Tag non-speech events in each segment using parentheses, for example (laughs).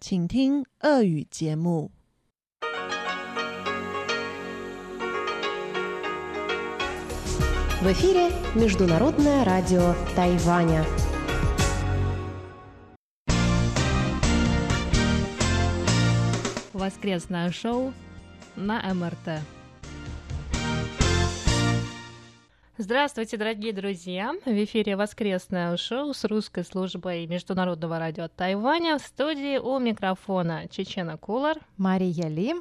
请听俄语节目。 В эфире Международное радио Тайваня. Воскресное шоу на МРТ. Здравствуйте, дорогие друзья! В эфире воскресное шоу с русской службой Международного радио Тайваня в студии у микрофона Чечена Кулар. Мария Ли.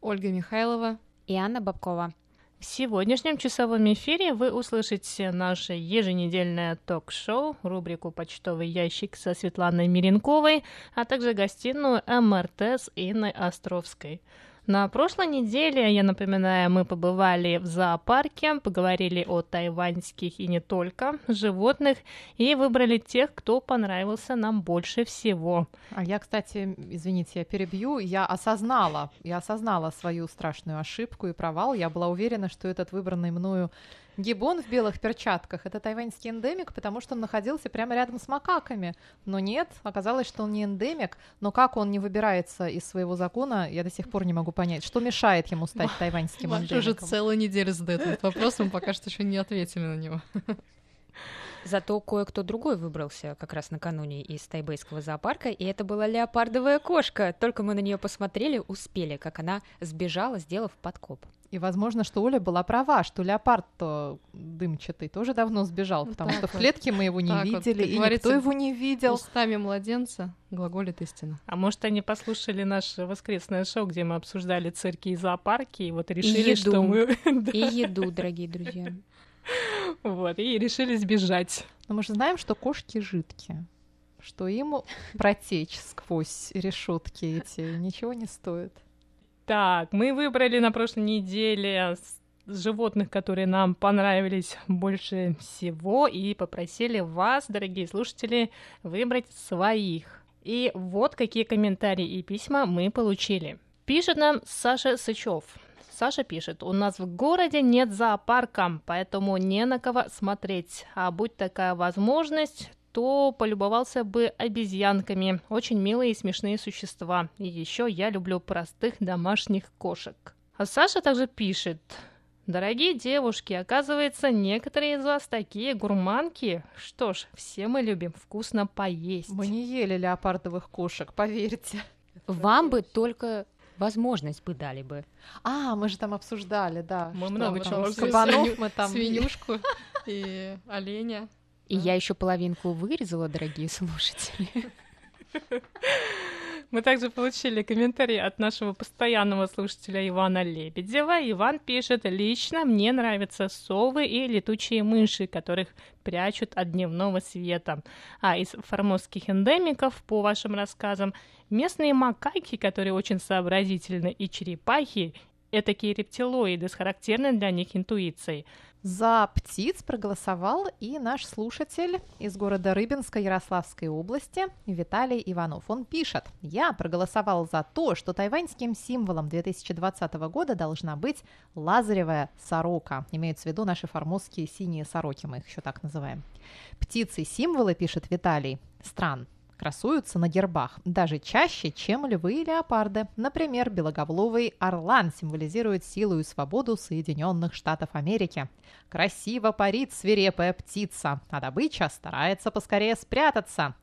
Ольга Михайлова. И Анна Бабкова. В сегодняшнем часовом эфире вы услышите наше еженедельное ток-шоу, рубрику «Почтовый ящик» со Светланой Миренковой, а также гостиную МРТ с Инной Островской. На прошлой неделе, я напоминаю, мы побывали в зоопарке, поговорили о тайваньских и не только животных и выбрали тех, кто понравился нам больше всего. А я, кстати, извините, я перебью, я осознала, я осознала свою страшную ошибку и провал. Я была уверена, что этот выбранный мною гибон в белых перчатках это тайваньский эндемик, потому что он находился прямо рядом с макаками. Но нет, оказалось, что он не эндемик. Но как он не выбирается из своего закона, я до сих пор не могу понять. Что мешает ему стать тайваньским Маша уже эндемиком? целую неделю задает этот вопрос, мы пока что еще не ответили на него. Зато кое-кто другой выбрался как раз накануне из тайбейского зоопарка, и это была леопардовая кошка. Только мы на нее посмотрели, успели, как она сбежала, сделав подкоп. И возможно, что Оля была права, что леопард-то дымчатый тоже давно сбежал, Вот потому так что в вот. клетке мы его не Так вот, видели, как и никто его не видел. Устами младенца глаголит истина. А может, они послушали наше воскресное шоу, где мы обсуждали цирки и зоопарки, и вот решили, еду. что мы... (laughs) (laughs) И еду, дорогие друзья. Вот, и решили сбежать. Но мы же знаем, что кошки жидкие, что им протечь сквозь решетки эти ничего не стоит. Так, мы выбрали на прошлой неделе животных, которые нам понравились больше всего, и попросили вас, дорогие слушатели, выбрать своих. И вот какие комментарии и письма мы получили. Пишет нам Саша Сычев. Саша пишет, у нас в городе нет зоопарка, поэтому не на кого смотреть. А будь такая возможность, то полюбовался бы обезьянками. Очень милые и смешные существа. И еще я люблю простых домашних кошек. А Саша также пишет, Дорогие девушки, оказывается, некоторые из вас такие гурманки. Что ж, все мы любим вкусно поесть. Мы не ели леопардовых кошек, поверьте. Вам бы только возможность бы дали бы. А, мы же там обсуждали, да. Мы что много мы чего там обсуждали. Кабанов мы там... Свинюшку (laughs) и оленя. И я еще половинку вырезала, дорогие слушатели. (laughs) Мы также получили комментарий от нашего постоянного слушателя Ивана Лебедева. Иван пишет, лично мне нравятся совы и летучие мыши, которых прячут от дневного света. А из формозских эндемиков, по вашим рассказам, местные макаки, которые очень сообразительны, и черепахи, этакие рептилоиды с характерной для них интуицией. За птиц проголосовал и наш слушатель из города Рыбинска Ярославской области Виталий Иванов. Он пишет, я проголосовал за то, что тайваньским символом 2020 года должна быть лазаревая сорока. Имеются в виду наши формозские синие сороки, мы их еще так называем. Птицы-символы, пишет Виталий, стран красуются на гербах даже чаще, чем львы и леопарды. Например, белоголовый орлан символизирует силу и свободу Соединенных Штатов Америки. Красиво парит свирепая птица, а добыча старается поскорее спрятаться.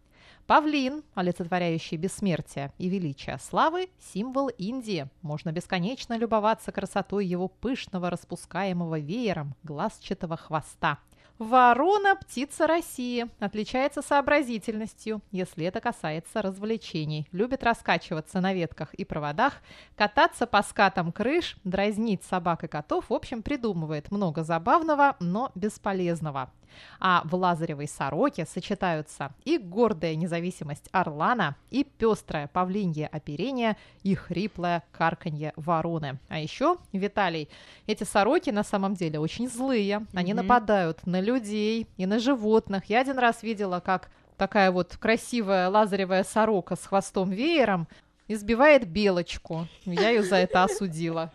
Павлин, олицетворяющий бессмертие и величие славы, символ Индии. Можно бесконечно любоваться красотой его пышного распускаемого веером глазчатого хвоста. Ворона – птица России, отличается сообразительностью, если это касается развлечений. Любит раскачиваться на ветках и проводах, кататься по скатам крыш, дразнить собак и котов, в общем, придумывает много забавного, но бесполезного. А в лазаревой сороке сочетаются и гордая независимость орлана, и пестрое павлинье оперение, и хриплое карканье вороны. А еще, Виталий, эти сороки на самом деле очень злые. Они Мгм. нападают на людей и на животных. Я один раз видела, как такая вот красивая лазаревая сорока с хвостом веером избивает белочку. Я ее за это осудила.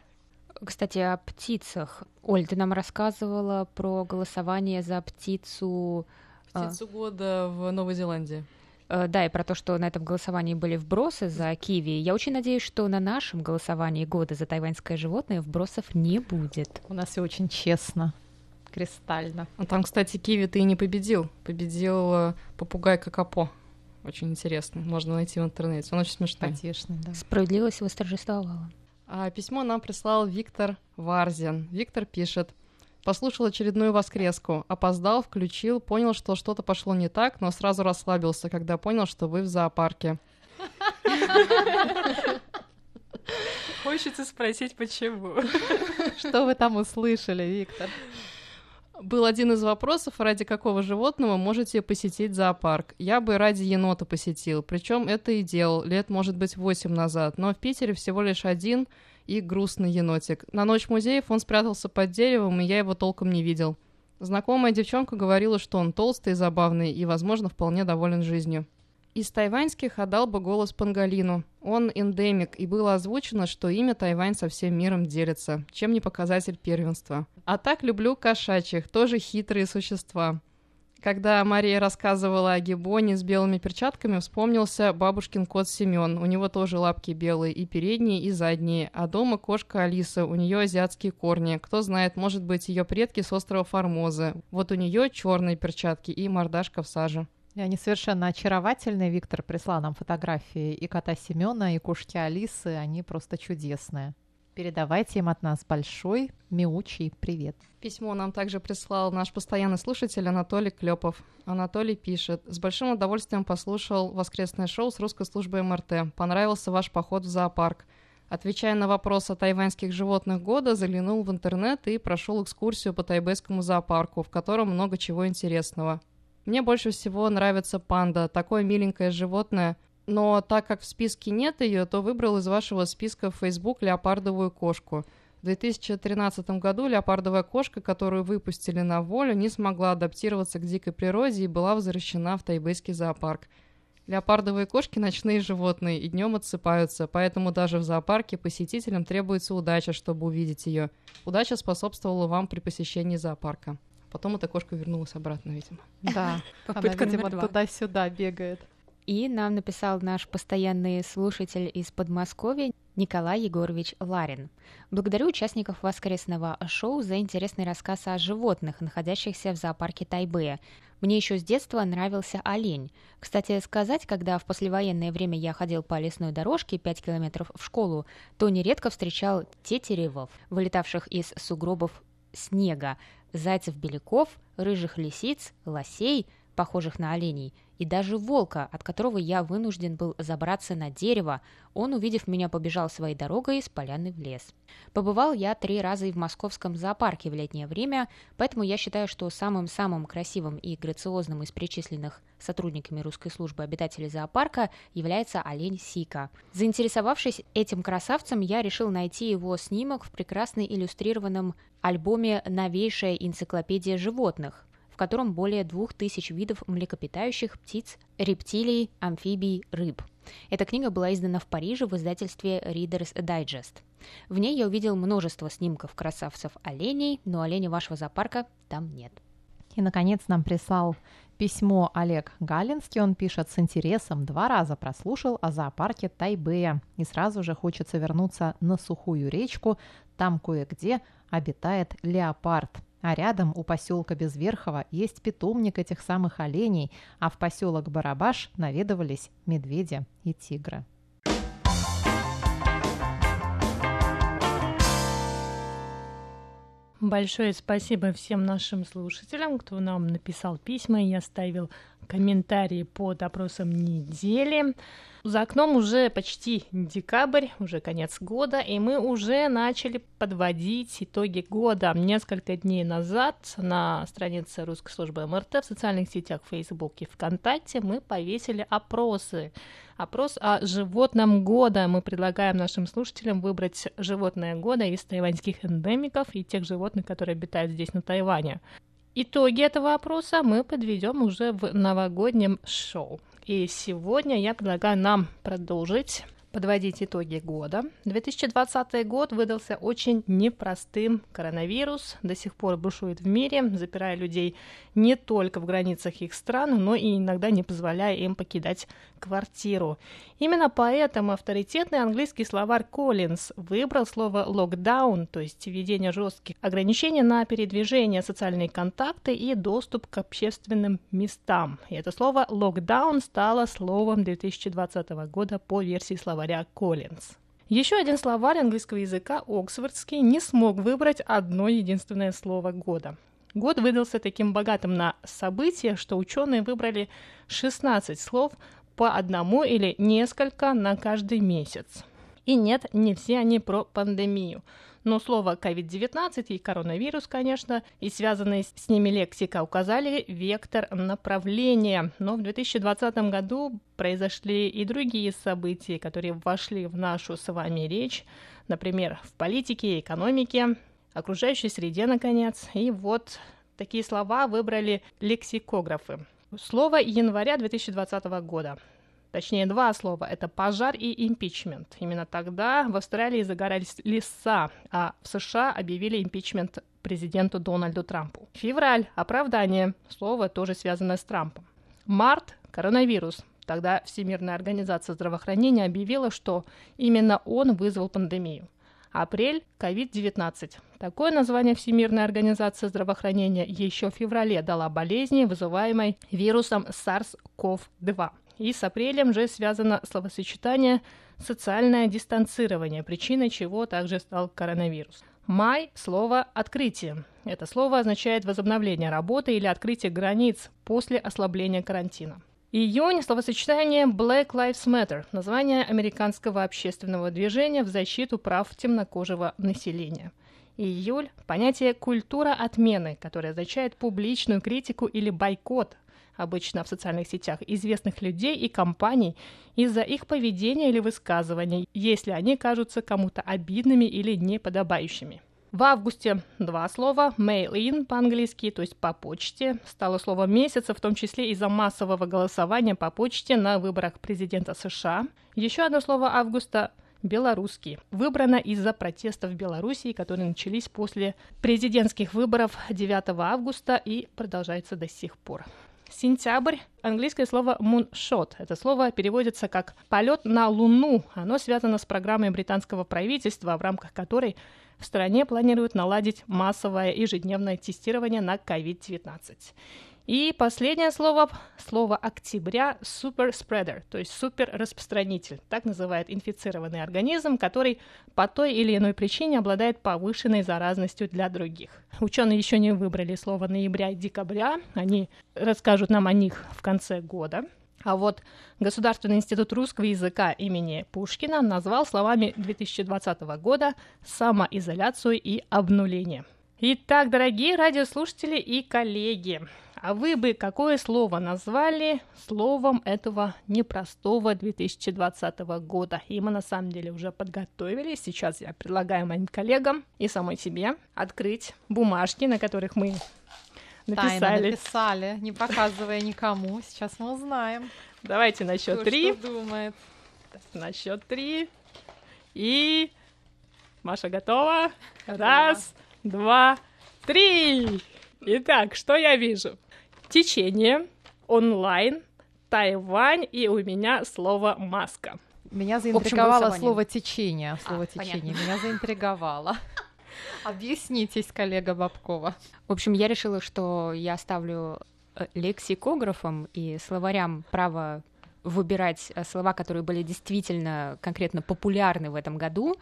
Кстати, о птицах. Оль, ты нам рассказывала про голосование за птицу. а, Птицу года в Новой Зеландии. Э, Да, и про то, что на этом голосовании были вбросы за киви. Я очень надеюсь, что на нашем голосовании года за тайваньское животное вбросов не будет. У нас все очень честно, кристально. А там, кстати, Киви ты и не победил. Победил э, попугай Какапо. Очень интересно. Можно найти в интернете. Он очень смешной. Потешный, да. Справедливость восторжествовала. А письмо нам прислал Виктор Варзин. Виктор пишет. Послушал очередную воскреску. Опоздал, включил, понял, что что-то пошло не так, но сразу расслабился, когда понял, что вы в зоопарке. Хочется спросить, почему. Что вы там услышали, Виктор? Был один из вопросов, ради какого животного можете посетить зоопарк. Я бы ради енота посетил, причем это и делал, лет, может быть, восемь назад. Но в Питере всего лишь один и грустный енотик. На ночь музеев он спрятался под деревом, и я его толком не видел. Знакомая девчонка говорила, что он толстый и забавный, и, возможно, вполне доволен жизнью. Из тайваньских отдал бы голос Пангалину. Он эндемик, и было озвучено, что имя Тайвань со всем миром делится, чем не показатель первенства. А так люблю кошачьих, тоже хитрые существа. Когда Мария рассказывала о гибоне с белыми перчатками, вспомнился бабушкин кот Семен. У него тоже лапки белые, и передние, и задние. А дома кошка Алиса, у нее азиатские корни. Кто знает, может быть, ее предки с острова Формозы. Вот у нее черные перчатки и мордашка в саже. И они совершенно очаровательные. Виктор прислал нам фотографии и кота Семена, и кошки Алисы. Они просто чудесные. Передавайте им от нас большой мяучий привет. Письмо нам также прислал наш постоянный слушатель Анатолий Клепов. Анатолий пишет. С большим удовольствием послушал воскресное шоу с русской службой МРТ. Понравился ваш поход в зоопарк. Отвечая на вопрос о тайваньских животных года, заглянул в интернет и прошел экскурсию по тайбэйскому зоопарку, в котором много чего интересного. Мне больше всего нравится панда, такое миленькое животное, но так как в списке нет ее, то выбрал из вашего списка в Facebook леопардовую кошку. В 2013 году леопардовая кошка, которую выпустили на волю, не смогла адаптироваться к дикой природе и была возвращена в тайбэйский зоопарк. Леопардовые кошки – ночные животные и днем отсыпаются, поэтому даже в зоопарке посетителям требуется удача, чтобы увидеть ее. Удача способствовала вам при посещении зоопарка. Потом эта кошка вернулась обратно, видимо. Да, (laughs) Попытка она, видимо, туда-сюда бегает. И нам написал наш постоянный слушатель из Подмосковья Николай Егорович Ларин. Благодарю участников воскресного шоу за интересный рассказ о животных, находящихся в зоопарке Тайбэя. Мне еще с детства нравился олень. Кстати сказать, когда в послевоенное время я ходил по лесной дорожке 5 километров в школу, то нередко встречал тетеревов, вылетавших из сугробов снега, зайцев-беляков, рыжих лисиц, лосей, похожих на оленей, и даже волка, от которого я вынужден был забраться на дерево. Он, увидев меня, побежал своей дорогой с поляны в лес. Побывал я три раза и в московском зоопарке в летнее время, поэтому я считаю, что самым-самым красивым и грациозным из перечисленных сотрудниками русской службы обитателей зоопарка является олень Сика. Заинтересовавшись этим красавцем, я решил найти его снимок в прекрасно иллюстрированном альбоме «Новейшая энциклопедия животных», котором более двух тысяч видов млекопитающих, птиц, рептилий, амфибий, рыб. Эта книга была издана в Париже в издательстве Reader's Digest. В ней я увидел множество снимков красавцев оленей, но оленей вашего зоопарка там нет. И, наконец, нам прислал письмо Олег Галинский. Он пишет с интересом. Два раза прослушал о зоопарке Тайбэя. И сразу же хочется вернуться на сухую речку. Там кое-где обитает леопард. А рядом у поселка Безверхово есть питомник этих самых оленей, а в поселок Барабаш наведывались медведи и тигры. Большое спасибо всем нашим слушателям, кто нам написал письма и оставил комментарии под опросом недели. За окном уже почти декабрь, уже конец года, и мы уже начали подводить итоги года. Несколько дней назад на странице русской службы МРТ в социальных сетях Facebook и ВКонтакте мы повесили опросы. Опрос о животном года. Мы предлагаем нашим слушателям выбрать животное года из тайваньских эндемиков и тех животных, которые обитают здесь, на Тайване. Итоги этого опроса мы подведем уже в новогоднем шоу. И сегодня я предлагаю нам продолжить подводить итоги года. 2020 год выдался очень непростым. Коронавирус до сих пор бушует в мире, запирая людей не только в границах их стран, но и иногда не позволяя им покидать квартиру. Именно поэтому авторитетный английский словарь Collins выбрал слово «локдаун», то есть введение жестких ограничений на передвижение, социальные контакты и доступ к общественным местам. И это слово «локдаун» стало словом 2020 года по версии словаря Collins. Еще один словарь английского языка, Оксфордский, не смог выбрать одно единственное слово года. Год выдался таким богатым на события, что ученые выбрали 16 слов по одному или несколько на каждый месяц. И нет, не все они про пандемию. Но слово COVID-19 и коронавирус, конечно, и связанные с ними лексика указали вектор направления. Но в 2020 году произошли и другие события, которые вошли в нашу с вами речь, например, в политике, экономике, окружающей среде, наконец. И вот такие слова выбрали лексикографы. Слово января 2020 года. Точнее, два слова. Это пожар и импичмент. Именно тогда в Австралии загорались леса, а в США объявили импичмент президенту Дональду Трампу. Февраль – оправдание. Слово тоже связано с Трампом. Март – коронавирус. Тогда Всемирная организация здравоохранения объявила, что именно он вызвал пандемию. Апрель – COVID-19. Такое название Всемирная организация здравоохранения еще в феврале дала болезни, вызываемой вирусом SARS-CoV-2. И с апрелем же связано словосочетание «социальное дистанцирование», причиной чего также стал коронавирус. Май – слово «открытие». Это слово означает возобновление работы или открытие границ после ослабления карантина. Июнь – словосочетание Black Lives Matter, название американского общественного движения в защиту прав темнокожего населения. Июль – понятие «культура отмены», которое означает публичную критику или бойкот, обычно в социальных сетях, известных людей и компаний из-за их поведения или высказываний, если они кажутся кому-то обидными или неподобающими. В августе два слова mail-in по-английски, то есть по почте, стало словом месяца, в том числе из-за массового голосования по почте на выборах президента США. Еще одно слово августа белорусский. Выбрано из-за протестов в Белоруссии, которые начались после президентских выборов 9 августа и продолжаются до сих пор. Сентябрь. Английское слово moonshot. Это слово переводится как «полет на Луну». Оно связано с программой британского правительства, в рамках которой в стране планируют наладить массовое ежедневное тестирование на COVID-19. И последнее слово, слово октября, spreader, то есть супер распространитель. Так называет инфицированный организм, который по той или иной причине обладает повышенной заразностью для других. Ученые еще не выбрали слово ноября и декабря, они расскажут нам о них в конце года. А вот Государственный институт русского языка имени Пушкина назвал словами 2020 года самоизоляцию и обнуление. Итак, дорогие радиослушатели и коллеги, а вы бы какое слово назвали словом этого непростого 2020 года? И мы на самом деле уже подготовились. Сейчас я предлагаю моим коллегам и самой себе открыть бумажки, на которых мы написали. Тайно написали, не показывая никому. Сейчас мы узнаем. Давайте на счет три. Что думает. На счет три. И Маша готова? Раз, два, три. Итак, что я вижу? Течение, онлайн, Тайвань и у меня слово маска. Меня заинтриговало слово течение. Слово А, течение понятно. меня заинтриговало. (laughs) Объяснитесь, коллега Бабкова. В общем, я решила, что я оставлю э, лексикографам и словарям право выбирать э, слова, которые были действительно конкретно популярны в этом году,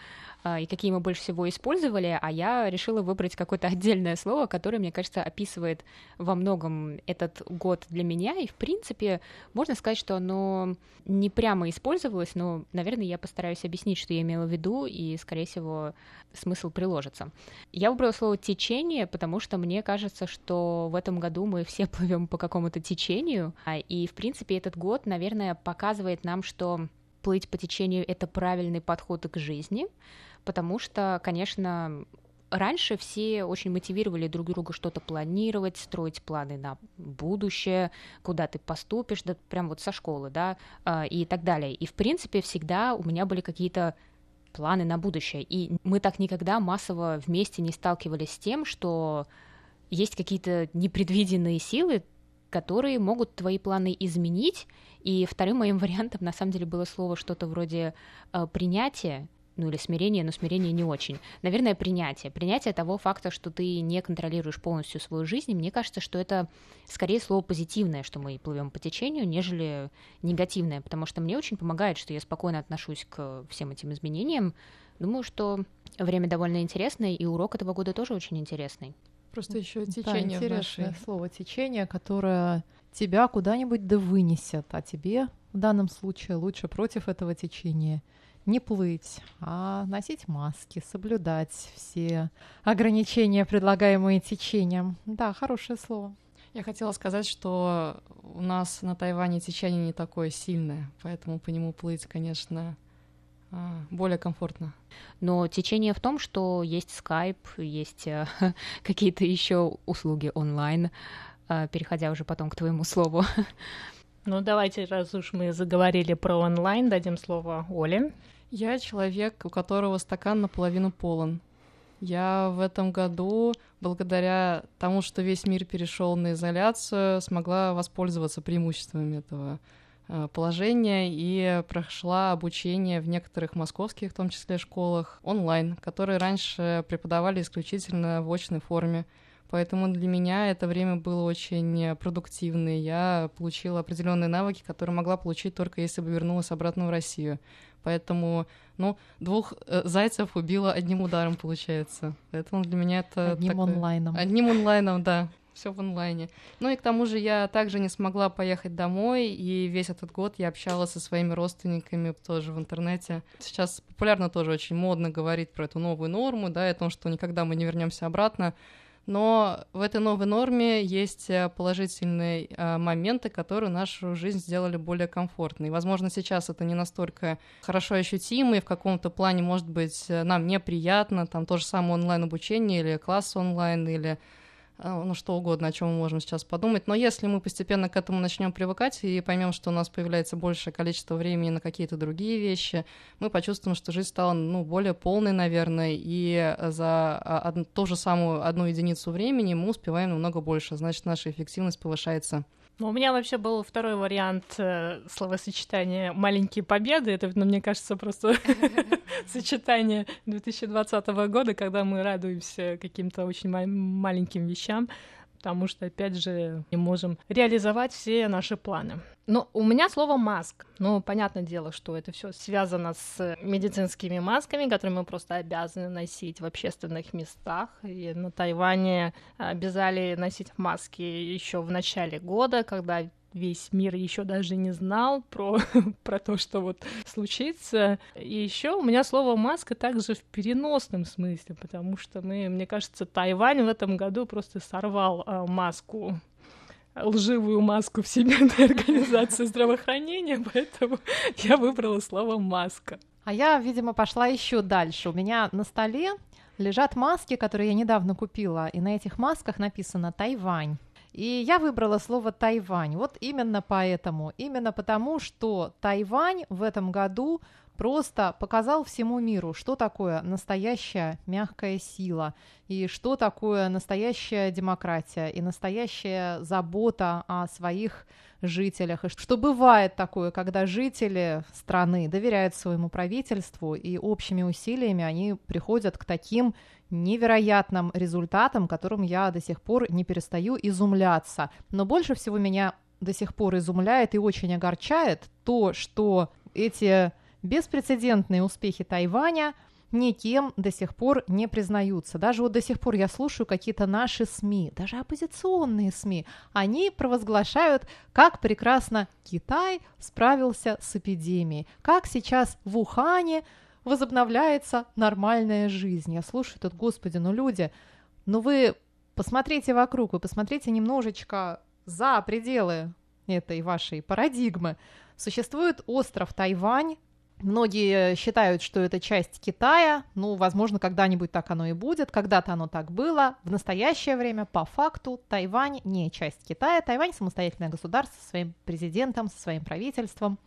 э, и какие мы больше всего использовали, а я решила выбрать какое-то (laughs) отдельное слово, которое, мне кажется, описывает во многом этот год для меня, и, в принципе, можно сказать, что оно не прямо использовалось, но, наверное, я постараюсь объяснить, что я имела в виду, и, скорее всего, смысл приложится. Я выбрала слово течение, потому что мне кажется, что в этом году мы все (laughs) плывем по какому-то течению, а, и, в принципе, этот год, наверное, показывает нам, что плыть по течению — это правильный подход к жизни, потому что, конечно, раньше все очень мотивировали друг друга что-то планировать, строить планы на будущее, куда ты поступишь, да прям вот со школы, да, а, и так далее. И, в принципе, всегда у меня были какие-то планы на будущее. И мы так никогда массово вместе не сталкивались с тем, что есть какие-то непредвиденные силы, которые могут твои планы изменить. И вторым моим (laughs) вариантом на самом деле было слово что-то вроде э, принятия, ну или смирение, но смирение не очень. Наверное, принятие. Принятие того факта, что ты не контролируешь полностью свою жизнь. И мне кажется, что это скорее слово позитивное, что мы плывем по течению, нежели негативное, потому что мне очень помогает, что я спокойно отношусь к всем этим изменениям. Думаю, что время довольно интересное, и урок этого года тоже очень интересный. Просто еще Да, течение в интересное нашей... слово течение, которое тебя куда-нибудь да вынесет, а тебе в данном случае лучше против этого течения не плыть, а носить маски, соблюдать все ограничения, предлагаемые течением. Да, хорошее слово. Я хотела сказать, что у нас на Тайване течение не такое сильное, поэтому по нему плыть, конечно, более комфортно. Но течение в том, что есть Skype, есть э, (laughs) какие-то еще услуги онлайн, э, переходя уже потом к твоему слову. Ну, давайте, раз уж мы заговорили про онлайн, дадим слово Оле. Я человек, у которого стакан наполовину полон. Я в этом году, благодаря тому, что весь мир перешел на изоляцию, смогла воспользоваться преимуществами этого э, положения и прошла обучение в некоторых московских, в том числе, школах онлайн, которые раньше преподавали исключительно в очной форме. Поэтому для меня это время было очень продуктивное. Я получила определенные навыки, которые могла получить только если бы вернулась обратно в Россию. Поэтому, ну, двух э, зайцев убила одним ударом, получается. Поэтому для меня это Одним такое- онлайном. Одним онлайном, да. Все в онлайне. Ну и к тому же я также не смогла поехать домой, и весь этот год я общалась со своими родственниками тоже в интернете. Сейчас популярно тоже очень модно говорить про эту новую норму, да, и о том, что никогда мы не вернемся обратно. Но в этой новой норме есть э, положительные э, моменты, которые нашу жизнь сделали более комфортной. Возможно, сейчас это не настолько хорошо ощутимо, и в каком-то плане, может быть, э, нам неприятно, там то же самое онлайн-обучение или класс онлайн, или ну, что угодно, о чем мы можем сейчас подумать. Но если мы постепенно к этому начнем привыкать и поймем, что у нас появляется большее количество времени на какие-то другие вещи, мы почувствуем, что жизнь стала ну, более полной, наверное, и за а, од- ту же самую одну единицу времени мы успеваем намного больше, значит, наша эффективность повышается. Ну, у меня вообще был второй вариант э, словосочетания «маленькие победы». Это, ну, мне кажется, просто (laughs) сочетание 2020 года, когда мы радуемся каким-то очень ма- маленьким вещам, потому что, опять же, не можем реализовать все наши планы. Но у меня слово «маск». Ну, понятное дело, что это все связано с медицинскими масками, которые мы просто обязаны носить в общественных местах. И на Тайване обязали носить маски еще в начале года, когда весь мир еще даже не знал про, (laughs) про то, что вот случится. И еще у меня слово маска также в переносном смысле, потому что мы, мне кажется, Тайвань в этом году просто сорвал а, маску лживую маску Всемирной (laughs) организации здравоохранения, поэтому (laughs) я выбрала слово маска. А я, видимо, пошла еще дальше. У меня на столе лежат маски, которые я недавно купила, и на этих масках написано Тайвань. И я выбрала слово Тайвань. Вот именно поэтому. Именно потому, что Тайвань в этом году просто показал всему миру, что такое настоящая мягкая сила, и что такое настоящая демократия, и настоящая забота о своих жителях, и что бывает такое, когда жители страны доверяют своему правительству, и общими усилиями они приходят к таким невероятным результатам, которым я до сих пор не перестаю изумляться. Но больше всего меня до сих пор изумляет и очень огорчает то, что эти беспрецедентные успехи Тайваня никем до сих пор не признаются. Даже вот до сих пор я слушаю какие-то наши СМИ, даже оппозиционные СМИ, они провозглашают, как прекрасно Китай справился с эпидемией, как сейчас в Ухане возобновляется нормальная жизнь. Я слушаю тут, господи, ну люди, ну вы посмотрите вокруг, вы посмотрите немножечко за пределы этой вашей парадигмы. Существует остров Тайвань, Многие считают, что это часть Китая. Ну, возможно, когда-нибудь так оно и будет. Когда-то оно так было. В настоящее время, по факту, Тайвань не часть Китая. Тайвань самостоятельное государство со своим президентом, со своим правительством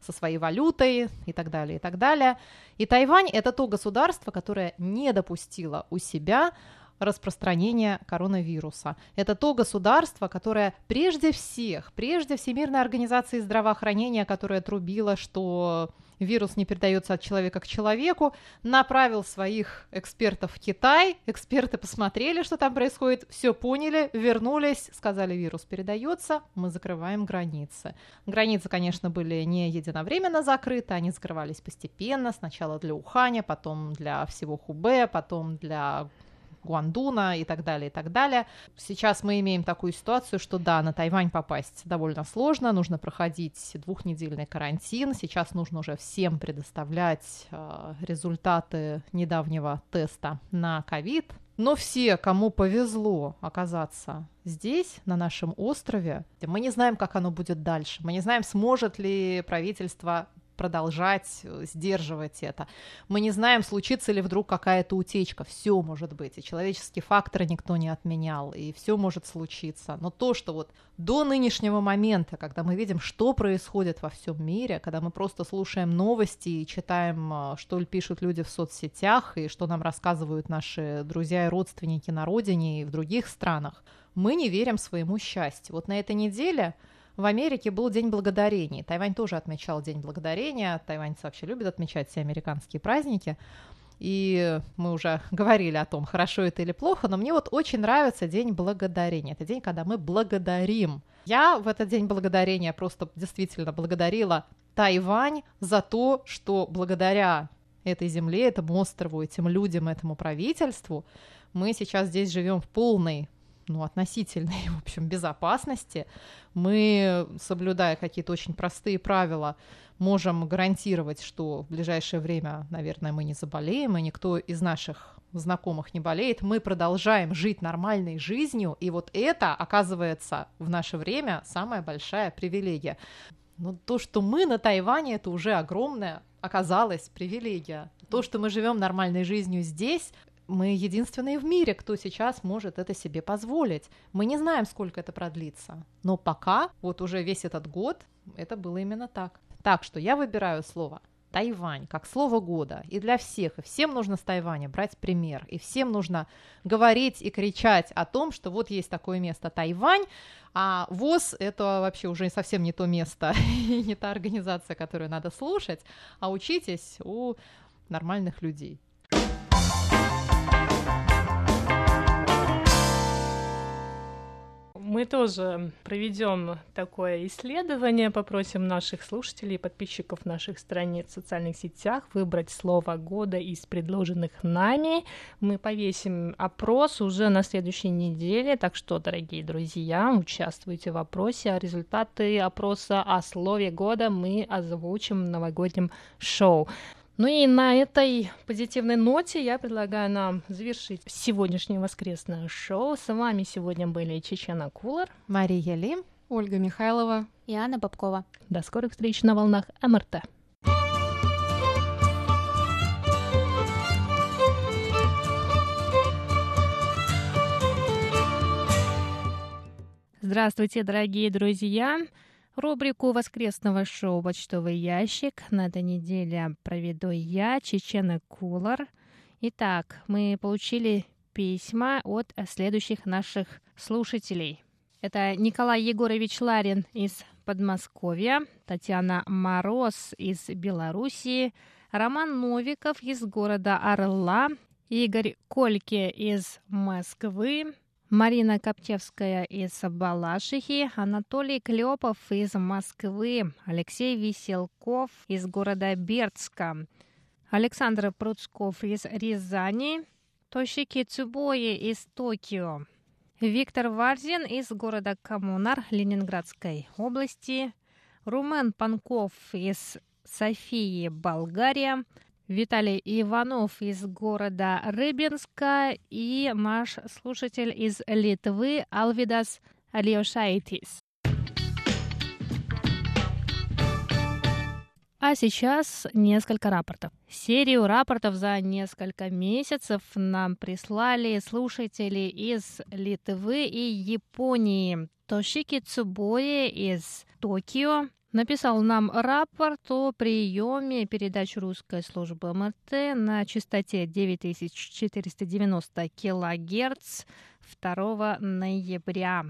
со своей валютой и так далее, и так далее. И Тайвань – это то государство, которое не допустило у себя распространения коронавируса. Это то государство, которое прежде всех, прежде Всемирной организации здравоохранения, которая трубила, что вирус не передается от человека к человеку, направил своих экспертов в Китай, эксперты посмотрели, что там происходит, все поняли, вернулись, сказали, вирус передается, мы закрываем границы. Границы, конечно, были не единовременно закрыты, они закрывались постепенно, сначала для Уханя, потом для всего Хубе, потом для Гуандуна и так далее, и так далее. Сейчас мы имеем такую ситуацию, что да, на Тайвань попасть довольно сложно, нужно проходить двухнедельный карантин, сейчас нужно уже всем предоставлять э, результаты недавнего теста на ковид, но все, кому повезло оказаться здесь, на нашем острове, мы не знаем, как оно будет дальше. Мы не знаем, сможет ли правительство продолжать э, сдерживать это. Мы не знаем, случится ли вдруг какая-то утечка. Все может быть. И человеческие факторы никто не отменял. И все может случиться. Но то, что вот до нынешнего момента, когда мы видим, что происходит во всем мире, когда мы просто слушаем новости и читаем, э, что пишут люди в соцсетях, и что нам рассказывают наши друзья и родственники на родине и в других странах, мы не верим своему счастью. Вот на этой неделе в Америке был День Благодарения. Тайвань тоже отмечал День Благодарения. Тайваньцы вообще любят отмечать все американские праздники. И мы уже (laughs) говорили о том, хорошо это или плохо, но мне вот очень нравится День Благодарения. Это день, когда мы благодарим. Я в этот День Благодарения просто действительно благодарила Тайвань за то, что благодаря этой земле, этому острову, этим людям, этому правительству, мы сейчас здесь живем в полной ну, относительной, (laughs) в общем, безопасности, мы, соблюдая какие-то очень простые правила, можем гарантировать, что в ближайшее время, наверное, мы не заболеем, и никто из наших знакомых не болеет, мы продолжаем жить нормальной жизнью, и вот это, оказывается, в наше время самая большая привилегия. Но то, что мы на Тайване, это уже огромная оказалась привилегия. То, что мы живем нормальной жизнью здесь, мы единственные в мире, кто сейчас может это себе позволить. Мы не знаем, сколько это продлится. Но пока, вот уже весь этот год, это было именно так. Так что я выбираю слово Тайвань как слово года. И для всех, и всем нужно с Тайваня брать пример. И всем нужно говорить и кричать о том, что вот есть такое место Тайвань, а ВОЗ — это вообще уже совсем не то место (laughs) и не та организация, которую надо слушать, а учитесь у нормальных людей. Мы тоже проведем такое исследование, попросим наших слушателей и подписчиков наших страниц в социальных сетях выбрать слово года из предложенных нами. Мы повесим опрос уже на следующей неделе, так что, дорогие друзья, участвуйте в опросе, а результаты опроса о слове года мы озвучим в новогоднем шоу. Ну и на этой позитивной ноте я предлагаю нам завершить сегодняшнее воскресное шоу. С вами сегодня были Чечена Кулар, Мария Ли, Ольга Михайлова и Анна Бабкова. До скорых встреч на волнах МРТ. Здравствуйте, дорогие друзья! Рубрику воскресного шоу «Почтовый ящик» на этой неделе проведу я, Чечена Кулар. Итак, мы получили письма от следующих наших слушателей. Это Николай Егорович Ларин из Подмосковья, Татьяна Мороз из Белоруссии, Роман Новиков из города Орла, Игорь Кольке из Москвы, Марина Коптевская из Балашихи, Анатолий Клепов из Москвы, Алексей Веселков из города Бердска, Александр Пруцков из Рязани, Тошики Цубои из Токио, Виктор Варзин из города Коммунар Ленинградской области, Румен Панков из Софии, Болгария, Виталий Иванов из города Рыбинска и наш слушатель из Литвы Алвидас Алиошайтис. А сейчас несколько рапортов. Серию рапортов за несколько месяцев нам прислали слушатели из Литвы и Японии. Тошики Цубои из Токио написал нам рапорт о приеме передач русской службы МРТ на частоте 9490 килогерц 2 ноября.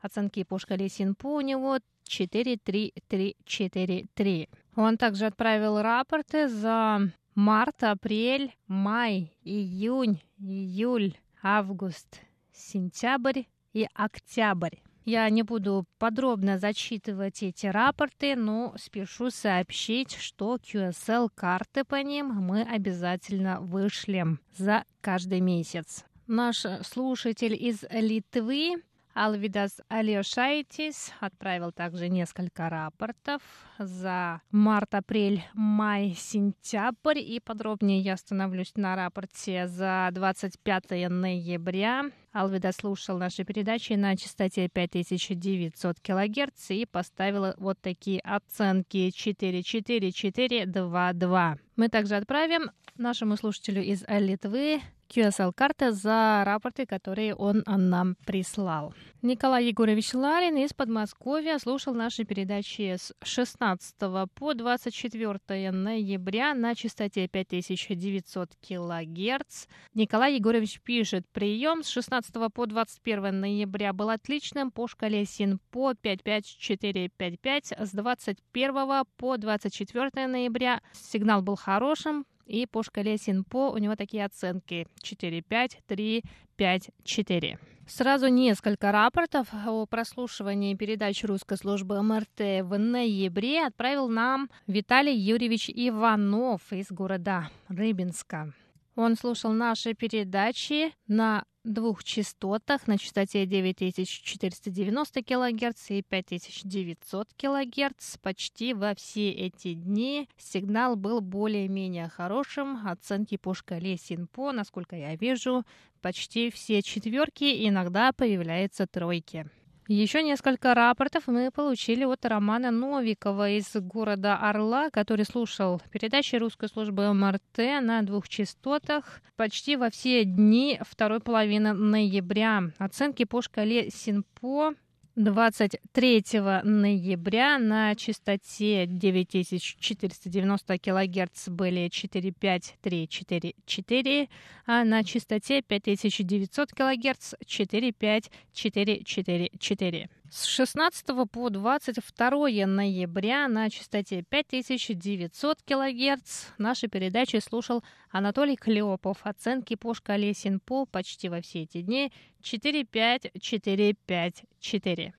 Оценки по шкале Синпу у него 43343. Он также отправил рапорты за март, апрель, май, июнь, июль, август, сентябрь и октябрь. Я не буду подробно зачитывать эти рапорты, но спешу сообщить, что QSL-карты по ним мы обязательно вышлем за каждый месяц. Наш слушатель из Литвы Алвидас Алиошайтис отправил также несколько рапортов за март, апрель, май, сентябрь. И подробнее я остановлюсь на рапорте за 25 ноября. Алвида слушал наши передачи на частоте 5900 кГц и поставил вот такие оценки 44422. Мы также отправим нашему слушателю из Литвы QSL-карты за рапорты, которые он нам прислал. Николай Егорович Ларин из Подмосковья слушал наши передачи с 16 по 24 ноября на частоте 5900 кГц. Николай Егорович пишет, прием с 16 по 21 ноября был отличным по шкале СИНПО 55455. С 21 по 24 ноября сигнал был хорошим, и по шкале Синпо у него такие оценки 4, 5, 3, 5, 4. Сразу несколько рапортов о прослушивании передач русской службы МРТ в ноябре отправил нам Виталий Юрьевич Иванов из города Рыбинска. Он слушал наши передачи на двух частотах на частоте 9490 кГц и 5900 кГц. Почти во все эти дни сигнал был более-менее хорошим. Оценки по шкале Синпо, насколько я вижу, почти все четверки, иногда появляются тройки. Еще несколько рапортов мы получили от Романа Новикова из города Орла, который слушал передачи русской службы МРТ на двух частотах почти во все дни второй половины ноября. Оценки по шкале Синпо 23 ноября на частоте 9490 кГц были 45344, а на частоте 5900 кГц 45444. С 16 по 22 ноября на частоте 5900 кГц наши передачи слушал Анатолий Клепов. Оценки по шкале Синпо почти во все эти дни 4-5-4-5-4.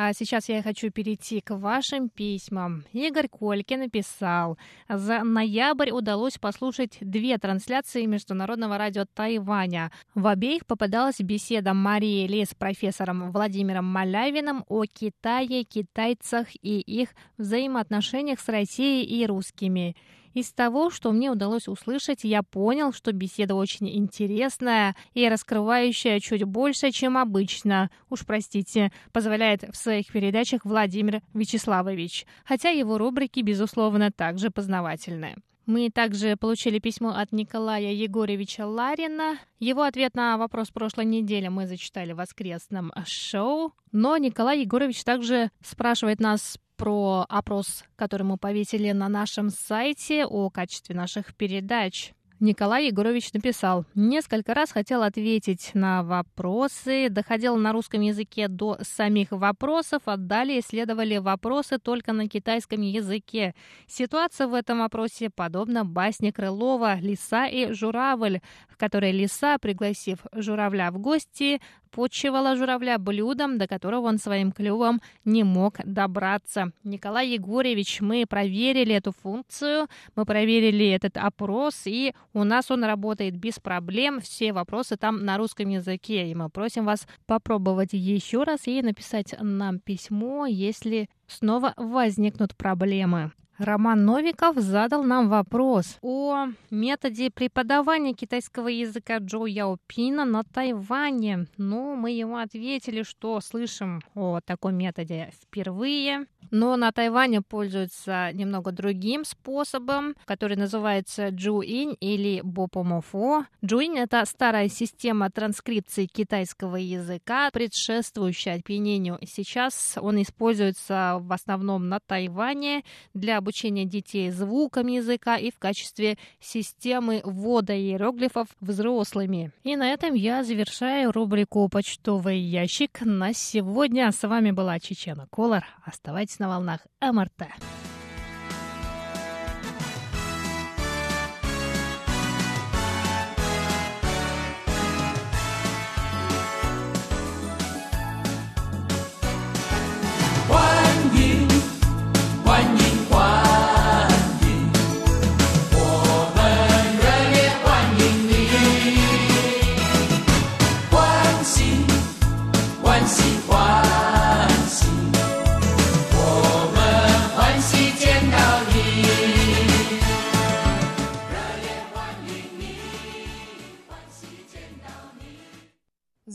А сейчас я хочу перейти к вашим письмам. Игорь Кольки написал, за ноябрь удалось послушать две трансляции Международного радио Тайваня. В обеих попадалась беседа Марии Ли с профессором Владимиром Малявиным о Китае, китайцах и их взаимоотношениях с Россией и русскими. Из того, что мне удалось услышать, я понял, что беседа очень интересная и раскрывающая чуть больше, чем обычно. Уж простите, позволяет в своих передачах Владимир Вячеславович, хотя его рубрики, безусловно, также познавательные. Мы также получили письмо от Николая Егоровича Ларина. Его ответ на вопрос прошлой недели мы зачитали в воскресном шоу. Но Николай Егорович также спрашивает нас про опрос, который мы повесили на нашем сайте о качестве наших передач. Николай Егорович написал, несколько раз хотел ответить на вопросы, доходил на русском языке до самих вопросов, а далее следовали вопросы только на китайском языке. Ситуация в этом вопросе подобна басне Крылова «Лиса и журавль», в которой лиса, пригласив журавля в гости, почивала журавля блюдом, до которого он своим клювом не мог добраться. Николай Егорьевич, мы проверили эту функцию, мы проверили этот опрос, и у нас он работает без проблем. Все вопросы там на русском языке, и мы просим вас попробовать еще раз и написать нам письмо, если снова возникнут проблемы. Роман Новиков задал нам вопрос о методе преподавания китайского языка Джо Яопина на Тайване. Ну, мы ему ответили, что слышим о таком методе впервые, но на Тайване пользуются немного другим способом, который называется Джуинь или Бопомофо. Джуинь — это старая система транскрипции китайского языка, предшествующая опьянению. Сейчас он используется в основном на Тайване для обучения детей звукам языка и в качестве системы ввода иероглифов взрослыми. И на этом я завершаю рубрику «Почтовый ящик» на сегодня. С вами была Чечена Колор. Оставайтесь на волнах МРТ.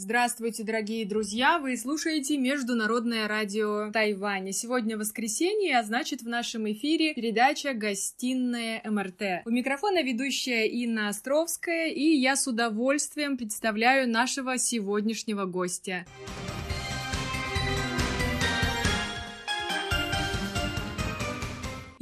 Здравствуйте, дорогие друзья! Вы слушаете Международное радио Тайваня. Сегодня воскресенье, а значит в нашем эфире передача «Гостиная МРТ». У микрофона ведущая Инна Островская, и я с удовольствием представляю нашего сегодняшнего гостя.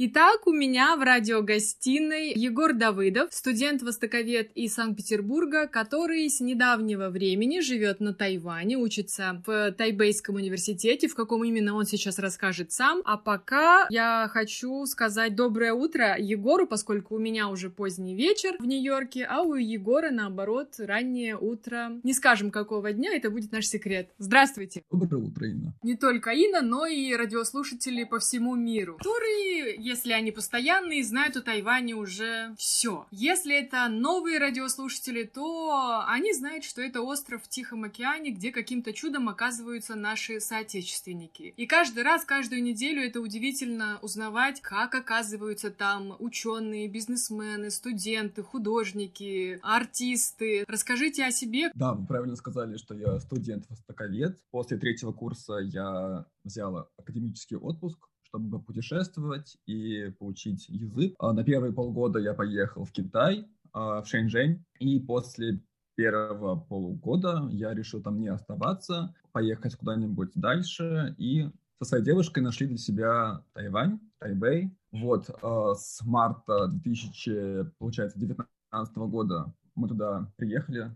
Итак, у меня в радиогостиной Егор Давыдов, студент-востоковед из Санкт-Петербурга, который с недавнего времени живет на Тайване, учится в Тайбейском университете. В каком именно он сейчас расскажет сам. А пока я хочу сказать доброе утро Егору, поскольку у меня уже поздний вечер в Нью-Йорке, а у Егора, наоборот, раннее утро. Не скажем, какого дня, это будет наш секрет. Здравствуйте! Доброе утро, Инна. Не только Инна, но и радиослушатели по всему миру, которые если они постоянные, знают о Тайване уже все. Если это новые радиослушатели, то они знают, что это остров в Тихом океане, где каким-то чудом оказываются наши соотечественники. И каждый раз, каждую неделю это удивительно узнавать, как оказываются там ученые, бизнесмены, студенты, художники, артисты. Расскажите о себе. Да, вы правильно сказали, что я студент-востоковед. После третьего курса я взяла академический отпуск чтобы путешествовать и получить язык. А на первые полгода я поехал в Китай, а, в Шэньчжэнь, и после первого полугода я решил там не оставаться, поехать куда-нибудь дальше, и со своей девушкой нашли для себя Тайвань, Тайбэй. Вот, а, с марта 2019 года мы туда приехали,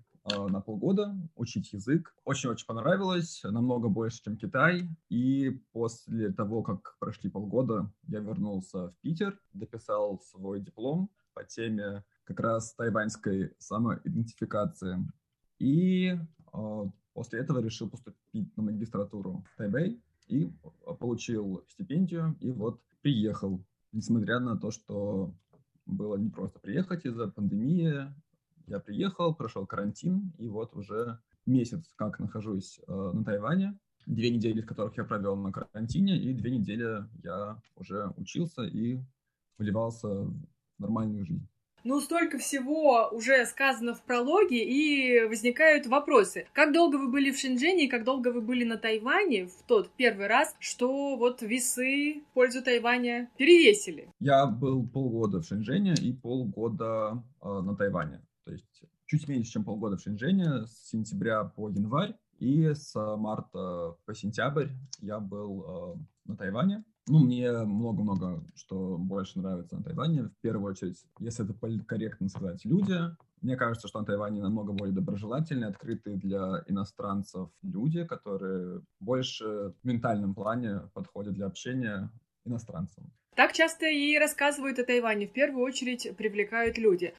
на полгода учить язык. Очень-очень понравилось, намного больше, чем Китай. И после того, как прошли полгода, я вернулся в Питер, дописал свой диплом по теме как раз тайваньской самоидентификации. И э, после этого решил поступить на магистратуру в Тайбэй и получил стипендию, и вот приехал, несмотря на то, что было не просто приехать из-за пандемии, я приехал, прошел карантин, и вот уже месяц как нахожусь э, на Тайване, две недели из которых я провел на карантине, и две недели я уже учился и вливался в нормальную жизнь. Ну, столько всего уже сказано в прологе, и возникают вопросы. Как долго вы были в Шэньчжэне и как долго вы были на Тайване в тот первый раз, что вот весы в пользу Тайваня перевесили? Я был полгода в Шэньчжэне и полгода э, на Тайване то есть чуть меньше, чем полгода в Шэньчжэне, с сентября по январь, и с марта по сентябрь я был э, на Тайване. Ну, мне много-много что больше нравится на Тайване. В первую очередь, если это корректно сказать, люди. Мне кажется, что на Тайване намного более доброжелательные, открытые для иностранцев люди, которые больше в ментальном плане подходят для общения иностранцам. Так часто и рассказывают о Тайване. В первую очередь привлекают люди.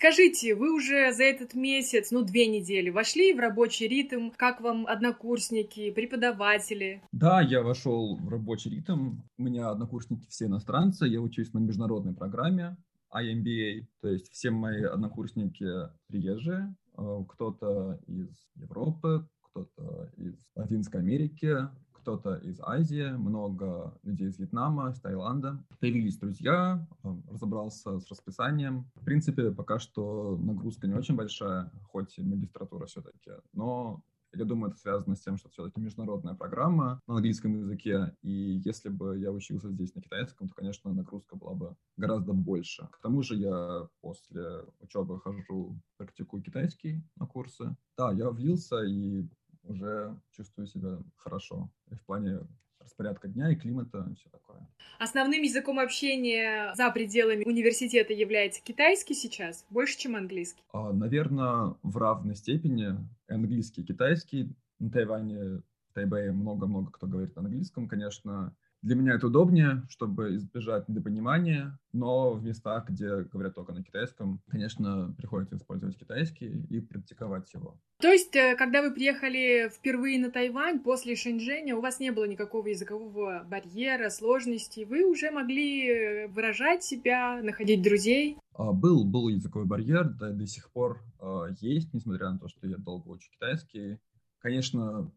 Скажите, вы уже за этот месяц, ну, две недели, вошли в рабочий ритм? Как вам однокурсники, преподаватели? Да, я вошел в рабочий ритм. У меня однокурсники все иностранцы, я учусь на международной программе. IMBA. То есть все мои однокурсники приезжие, э, кто-то из Европы, кто-то из Латинской Америки, кто-то из Азии, много людей из Вьетнама, из Таиланда. Появились друзья, разобрался с расписанием. В принципе, пока что нагрузка не очень большая, хоть и магистратура все-таки, но я думаю, это связано с тем, что все-таки международная программа на английском языке, и если бы я учился здесь на китайском, то, конечно, нагрузка была бы гораздо больше. К тому же я после учебы хожу, практикую китайский на курсы. Да, я влился и уже чувствую себя хорошо. И в плане распорядка дня и климата и все такое. Основным языком общения за пределами университета является китайский сейчас, больше, чем английский? А, наверное, в равной степени английский и китайский. На Тайване, в Тайбэе много-много кто говорит на английском, конечно, для меня это удобнее, чтобы избежать недопонимания, но в местах, где говорят только на китайском, конечно, приходится использовать китайский и практиковать его. То есть, э, когда вы приехали впервые на Тайвань после Шэньчжэня, у вас не было никакого языкового барьера, сложностей, вы уже могли выражать себя, находить друзей? А, был, был языковой барьер, да, до сих пор э, есть, несмотря на то, что я долго учу китайский. Конечно,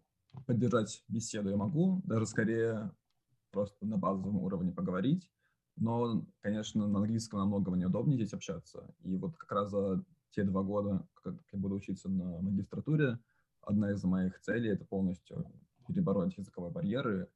поддержать беседу я могу, даже скорее просто на базовом уровне поговорить. Но, конечно, на английском намного мне удобнее здесь общаться. И вот как раз за те два года, как я буду учиться на магистратуре, одна из моих целей — это полностью перебороть языковые барьеры,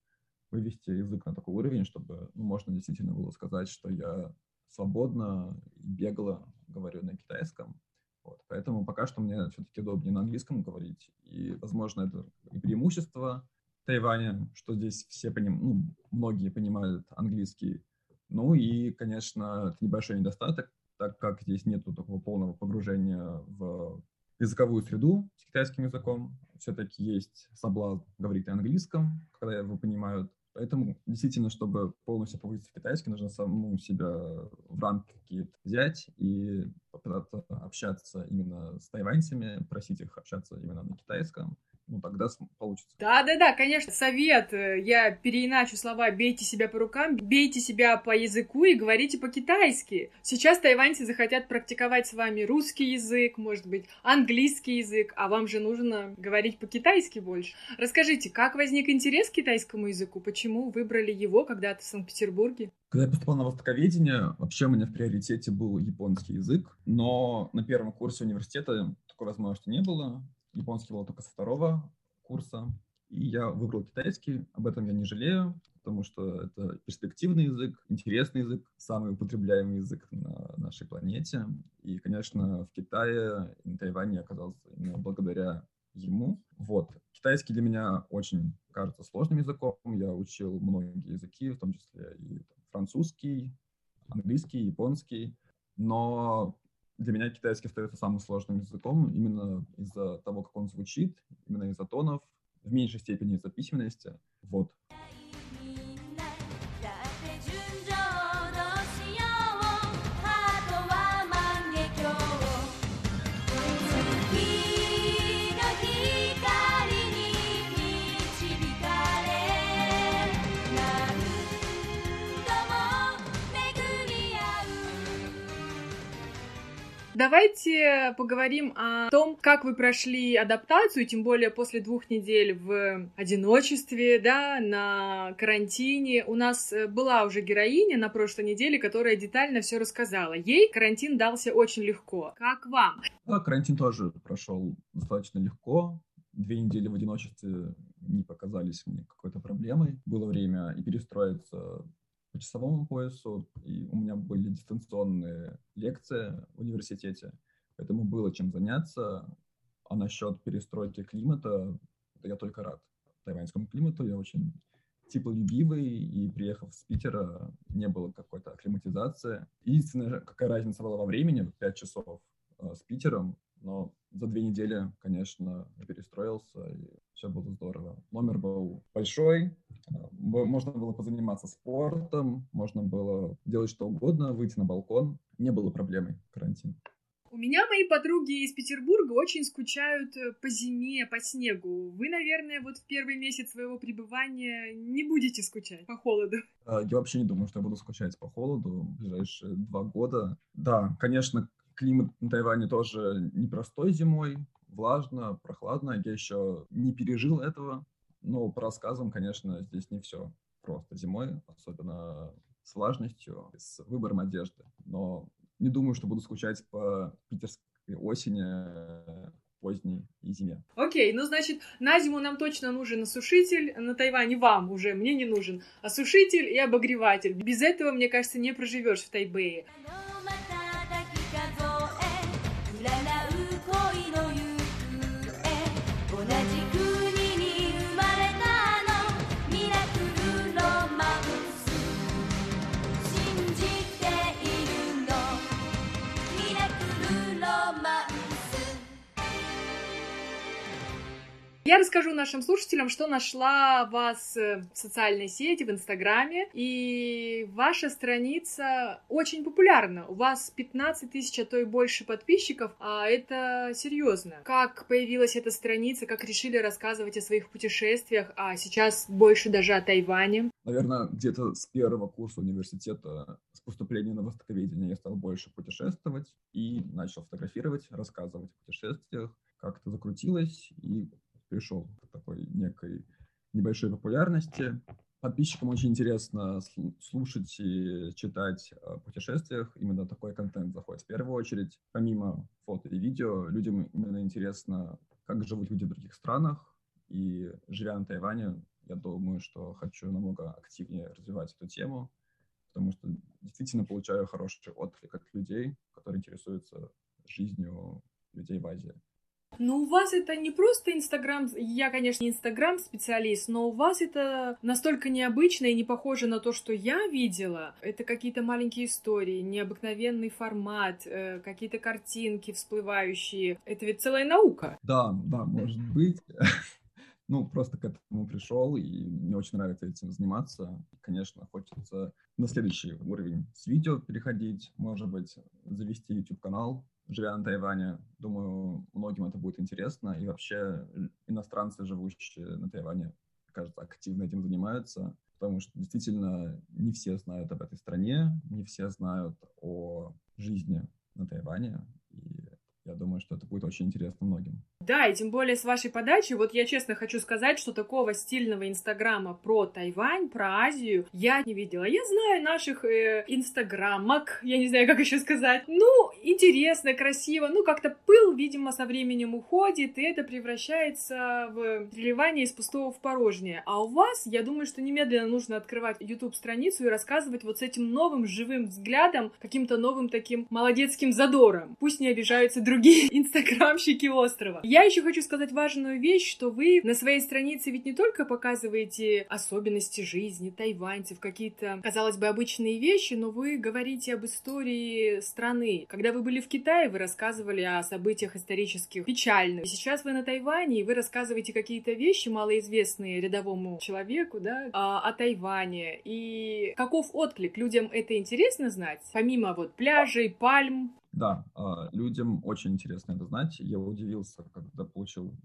вывести язык на такой уровень, чтобы ну, можно действительно было сказать, что я свободно и бегло говорю на китайском. Вот. Поэтому пока что мне все-таки удобнее на английском говорить. И, возможно, это и преимущество, Тайване, что здесь все поним... ну, многие понимают английский. Ну и, конечно, это небольшой недостаток, так как здесь нет такого полного погружения в языковую среду с китайским языком. Все-таки есть соблазн говорить на английском, когда его понимают. Поэтому действительно, чтобы полностью погрузиться в китайский, нужно саму себя в рамки какие-то взять и попытаться общаться именно с тайваньцами, просить их общаться именно на китайском ну, тогда получится. Да-да-да, конечно, совет. Э, я переиначу слова «бейте себя по рукам», «бейте себя по языку» и говорите по-китайски. Сейчас тайваньцы захотят практиковать с вами русский язык, может быть, английский язык, а вам же нужно говорить по-китайски больше. Расскажите, как возник интерес к китайскому языку? Почему выбрали его когда-то в Санкт-Петербурге? Когда я поступал на востоковедение, вообще у меня в приоритете был японский язык, но на первом курсе университета такой возможности не было японский был только со второго курса, и я выбрал китайский. Об этом я не жалею, потому что это перспективный язык, интересный язык, самый употребляемый язык на нашей планете. И, конечно, в Китае и на Тайване оказался именно благодаря ему. Вот. Китайский для меня очень кажется сложным языком. Я учил многие языки, в том числе и французский, английский, японский. Но для меня китайский остается самым сложным языком именно из-за того, как он звучит, именно из-за тонов, в меньшей степени из-за письменности. Вот. Давайте поговорим о том, как вы прошли адаптацию, тем более после двух недель в одиночестве, да, на карантине. У нас э, была уже героиня на прошлой неделе, которая детально все рассказала. Ей карантин дался очень легко. Как вам? Да, карантин тоже прошел достаточно легко. Две недели в одиночестве не показались мне какой-то проблемой. Было время и перестроиться по часовому поясу, и у меня были дистанционные лекции в университете, поэтому было чем заняться. А насчет перестройки климата, я только рад тайваньскому климату, я очень теплолюбивый, и приехав с Питера, не было какой-то акклиматизации. Единственная, какая разница была во времени, 5 часов э, с Питером, но за две недели, конечно, перестроился, и все было здорово. Номер был большой, э, можно было позаниматься спортом, можно было делать что угодно, выйти на балкон. Не было проблемой карантин. У меня мои подруги из Петербурга очень скучают э, по зиме, по снегу. Вы, наверное, вот в первый месяц своего пребывания не будете скучать по холоду. А, я вообще не думаю, что я буду скучать по холоду в ближайшие два года. Да, конечно, климат на Тайване тоже непростой зимой, влажно, прохладно. Я еще не пережил этого, но по рассказам, конечно, здесь не все просто зимой, особенно с влажностью, с выбором одежды. Но не думаю, что буду скучать по питерской осени, поздней и зиме. Окей, ну значит, на зиму нам точно нужен осушитель, на Тайване вам уже, мне не нужен. Осушитель и обогреватель. Без этого, мне кажется, не проживешь в Тайбэе. Я расскажу нашим слушателям, что нашла вас э, в социальной сети, в Инстаграме. И ваша страница очень популярна. У вас 15 тысяч, а то и больше подписчиков. А это серьезно. Как появилась эта страница, как решили рассказывать о своих путешествиях, а сейчас больше даже о Тайване? Наверное, где-то с первого курса университета с поступлением на востоковедение я стал больше путешествовать и начал фотографировать, рассказывать о путешествиях. Как это закрутилось, и пришел к такой некой небольшой популярности. Подписчикам очень интересно слушать и читать о путешествиях. Именно такой контент заходит в первую очередь. Помимо фото и видео, людям именно интересно, как живут люди в других странах. И живя на Тайване, я думаю, что хочу намного активнее развивать эту тему, потому что действительно получаю хороший отклик от людей, которые интересуются жизнью людей в Азии. Ну, у вас это не просто Инстаграм, я, конечно, не Инстаграм-специалист, но у вас это настолько необычно и не похоже на то, что я видела. Это какие-то маленькие истории, необыкновенный формат, э, какие-то картинки всплывающие. Это ведь целая наука. Да, да, может быть. (laughs) Ну, просто к этому пришел, и мне очень нравится этим заниматься. Конечно, хочется на следующий уровень с видео переходить, может быть, завести YouTube-канал, живя на Тайване. Думаю, многим это будет интересно. И вообще иностранцы, живущие на Тайване, кажется, активно этим занимаются, потому что действительно не все знают об этой стране, не все знают о жизни на Тайване. Я думаю, что это будет очень интересно многим. Да, и тем более с вашей подачи, вот я честно хочу сказать, что такого стильного инстаграма про Тайвань, про Азию я не видела. Я знаю наших э, инстаграмок, я не знаю, как еще сказать. Ну, интересно, красиво, ну, как-то пыл, видимо, со временем уходит, и это превращается в переливание из пустого в порожнее. А у вас, я думаю, что немедленно нужно открывать YouTube-страницу и рассказывать вот с этим новым живым взглядом, каким-то новым таким молодецким задором. Пусть не обижаются другие (laughs) инстаграмщики острова. Я еще хочу сказать важную вещь, что вы на своей странице ведь не только показываете особенности жизни тайваньцев, какие-то, казалось бы, обычные вещи, но вы говорите об истории страны. Когда вы были в Китае, вы рассказывали о событиях исторических печальных. И сейчас вы на Тайване, и вы рассказываете какие-то вещи, малоизвестные рядовому человеку, да, о, о Тайване. И каков отклик? Людям это интересно знать? Помимо вот пляжей, пальм, да, а, людям очень интересно это знать. Я удивился, когда получил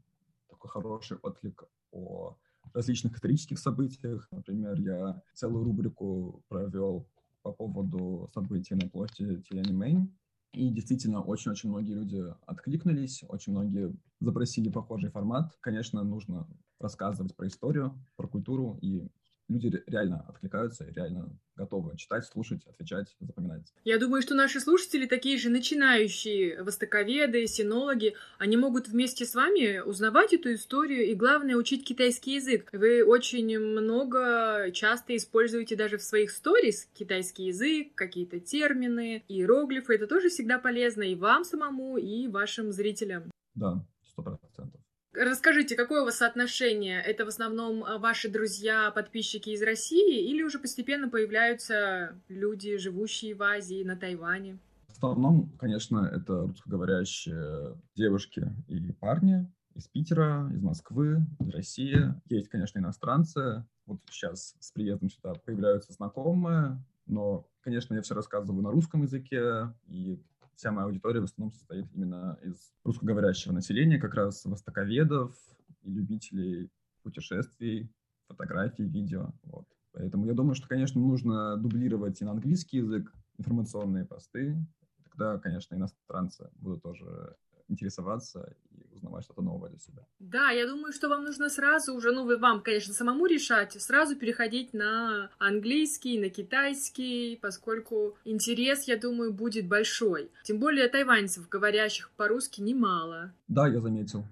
такой хороший отклик о различных исторических событиях. Например, я целую рубрику провел по поводу событий на площади Тианьмэнь. И действительно, очень-очень многие люди откликнулись, очень многие запросили похожий формат. Конечно, нужно рассказывать про историю, про культуру, и люди реально откликаются, реально готовы читать, слушать, отвечать, запоминать. Я думаю, что наши слушатели такие же начинающие востоковеды, синологи, они могут вместе с вами узнавать эту историю и, главное, учить китайский язык. Вы очень много, часто используете даже в своих сторис китайский язык, какие-то термины, иероглифы. Это тоже всегда полезно и вам самому, и вашим зрителям. Да, сто процентов. Расскажите, какое у вас соотношение? Это в основном э, ваши друзья, подписчики из России или уже постепенно появляются люди, живущие в Азии, на Тайване? В основном, конечно, это русскоговорящие девушки и парни из Питера, из Москвы, из России. Есть, конечно, иностранцы. Вот сейчас с приездом сюда появляются знакомые, но, конечно, я все рассказываю на русском языке, и вся моя аудитория в основном состоит именно из русскоговорящего населения, как раз востоковедов и любителей путешествий, фотографий, видео. Вот. Поэтому я думаю, что, конечно, нужно дублировать и на английский язык информационные посты. Тогда, конечно, иностранцы будут тоже интересоваться и узнавать что-то новое для себя. Да, я думаю, что вам нужно сразу уже, ну, вы вам, конечно, самому решать, сразу переходить на английский, на китайский, поскольку интерес, я думаю, будет большой. Тем более тайваньцев, говорящих по-русски, немало. Да, я заметил.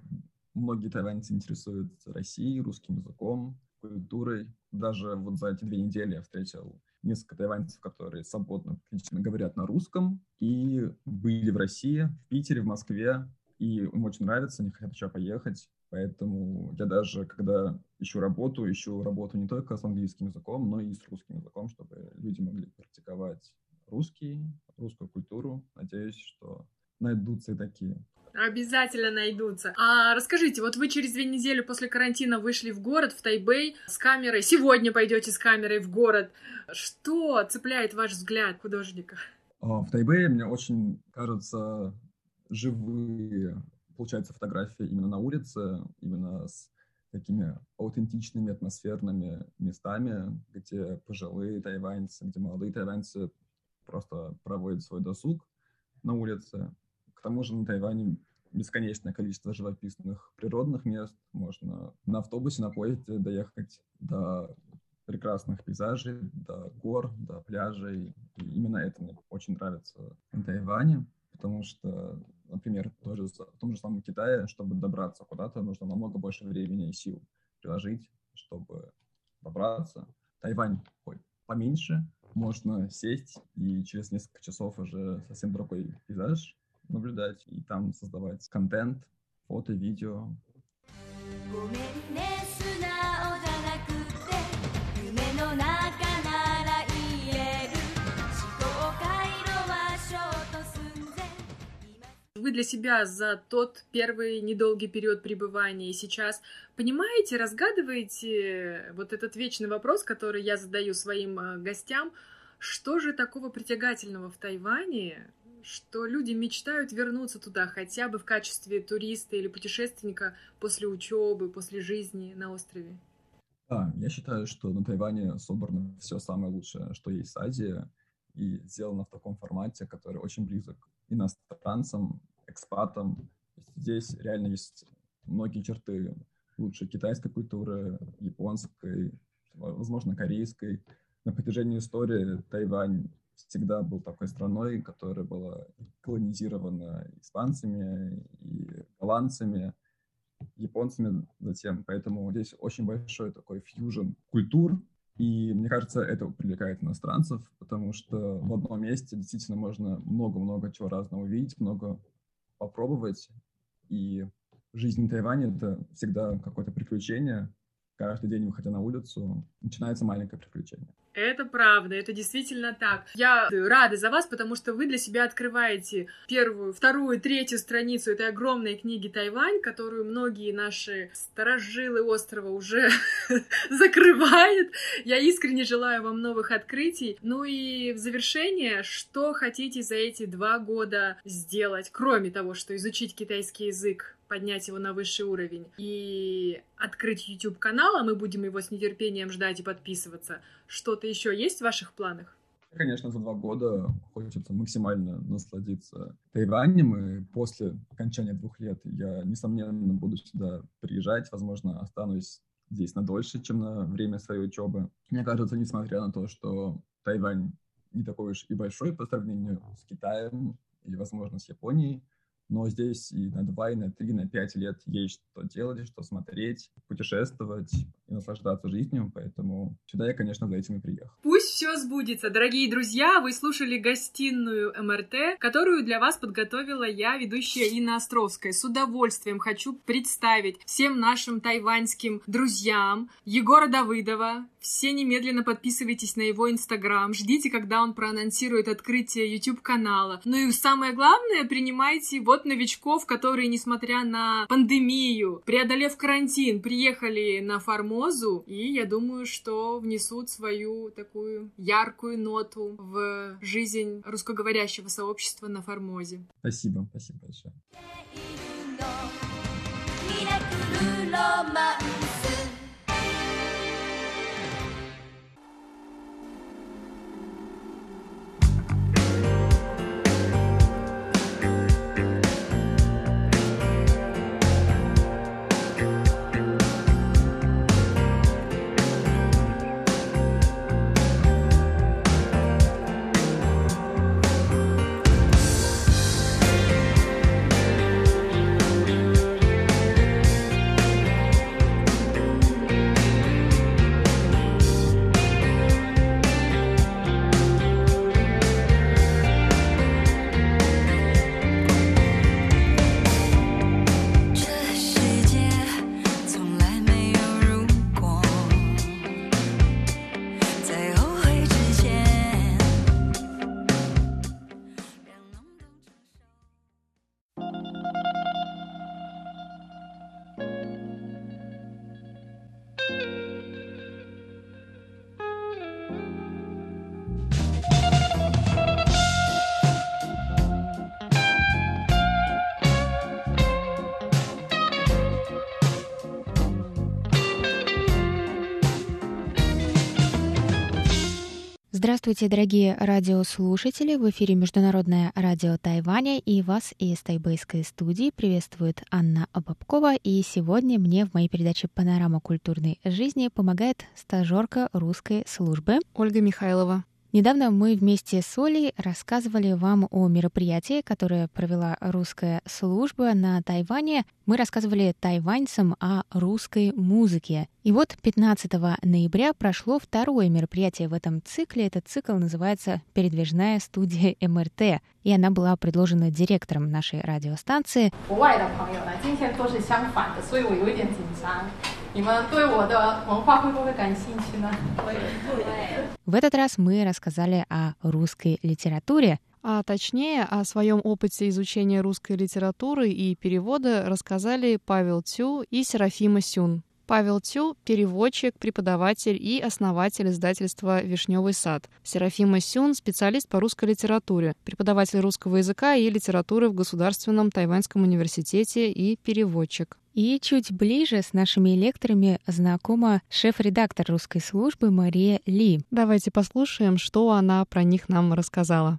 Многие тайваньцы интересуются Россией, русским языком, культурой. Даже вот за эти две недели я встретил несколько тайваньцев, которые свободно, отлично говорят на русском, и были в России, в Питере, в Москве, и им очень нравится, они хотят еще поехать. Поэтому я даже, когда ищу работу, ищу работу не только с английским языком, но и с русским языком, чтобы люди могли практиковать русский, русскую культуру. Надеюсь, что найдутся и такие. Обязательно найдутся. А расскажите, вот вы через две недели после карантина вышли в город, в Тайбэй, с камерой. Сегодня пойдете с камерой в город. Что цепляет ваш взгляд художника? А, в Тайбэе мне очень кажется живые, получается, фотографии именно на улице, именно с такими аутентичными атмосферными местами, где пожилые тайваньцы, где молодые тайваньцы просто проводят свой досуг на улице. К тому же на Тайване бесконечное количество живописных природных мест. Можно на автобусе, на поезде доехать до прекрасных пейзажей, до гор, до пляжей. И именно это мне очень нравится на Тайване, потому что, например, тоже, в том же самом Китае, чтобы добраться куда-то, нужно намного больше времени и сил приложить, чтобы добраться. Тайвань ой, поменьше, можно сесть и через несколько часов уже совсем другой пейзаж наблюдать и там создавать контент, фото, видео. Вы для себя за тот первый недолгий период пребывания и сейчас понимаете, разгадываете вот этот вечный вопрос, который я задаю своим э, гостям, что же такого притягательного в Тайване, что люди мечтают вернуться туда хотя бы в качестве туриста или путешественника после учебы, после жизни на острове? Да, я считаю, что на Тайване собрано все самое лучшее, что есть в Азии, и сделано в таком формате, который очень близок иностранцам, экспатам. Здесь реально есть многие черты лучшей китайской культуры, японской, возможно, корейской. На протяжении истории Тайвань всегда был такой страной, которая была колонизирована испанцами и голландцами, японцами затем. Поэтому здесь очень большой такой фьюжн культур. И мне кажется, это привлекает иностранцев, потому что в одном месте действительно можно много-много чего разного увидеть, много попробовать. И жизнь в Тайване — это всегда какое-то приключение. Каждый день, выходя на улицу, начинается маленькое приключение. Это правда, это действительно так. Я рада за вас, потому что вы для себя открываете первую, вторую, третью страницу этой огромной книги «Тайвань», которую многие наши старожилы острова уже (laughs) закрывают. Я искренне желаю вам новых открытий. Ну и в завершение, что хотите за эти два года сделать, кроме того, что изучить китайский язык? Поднять его на высший уровень и открыть YouTube-канал, а мы будем его с нетерпением ждать и подписываться. Что-то еще есть в ваших планах? Конечно, за два года хочется максимально насладиться Тайванем, и после окончания двух лет я, несомненно, буду сюда приезжать, возможно, останусь здесь на дольше, чем на время своей учебы. Мне кажется, несмотря на то, что Тайвань не такой уж и большой по сравнению с Китаем или, возможно, с Японией, но здесь и на два, и на три, и на пять лет есть что делать, что смотреть, путешествовать и наслаждаться жизнью, поэтому сюда я, конечно, за этим и приехал. Пусть все сбудется. Дорогие друзья, вы слушали гостиную МРТ, которую для вас подготовила я, ведущая Инна Островская. С удовольствием хочу представить всем нашим тайваньским друзьям Егора Давыдова. Все немедленно подписывайтесь на его инстаграм, ждите, когда он проанонсирует открытие YouTube-канала. Ну и самое главное, принимайте вот новичков, которые, несмотря на пандемию, преодолев карантин, приехали на Формо Формозу, и я думаю, что внесут свою такую яркую ноту в жизнь русскоговорящего сообщества на Формозе. Спасибо, спасибо большое. ミラク Здравствуйте, дорогие радиослушатели! В эфире Международное радио Тайваня и вас из тайбэйской студии приветствует Анна Бабкова. И сегодня мне в моей передаче «Панорама культурной жизни» помогает стажерка русской службы Ольга Михайлова. Недавно мы вместе с Олей рассказывали вам о мероприятии, которое провела русская служба на Тайване. Мы рассказывали тайваньцам о русской музыке. И вот 15 ноября прошло второе мероприятие в этом цикле. Этот цикл называется «Передвижная студия МРТ». И она была предложена директором нашей радиостанции. 国外的朋友呢，今天都是相反的，所以我有一点紧张。 你们对我的文化会不会感兴趣呢？会，会。 В этот раз мы рассказали о русской литературе, А точнее, о своем опыте изучения русской литературы и перевода рассказали Павел Тю и Серафима Сюн. Павел Тю — переводчик, преподаватель и основатель издательства «Вишневый сад». Серафима Сюн — специалист по русской литературе, преподаватель русского языка и литературы в Государственном Тайваньском университете и переводчик. И чуть ближе с нашими лекторами знакома шеф-редактор русской службы Мария Ли. Давайте послушаем, что она про них нам рассказала.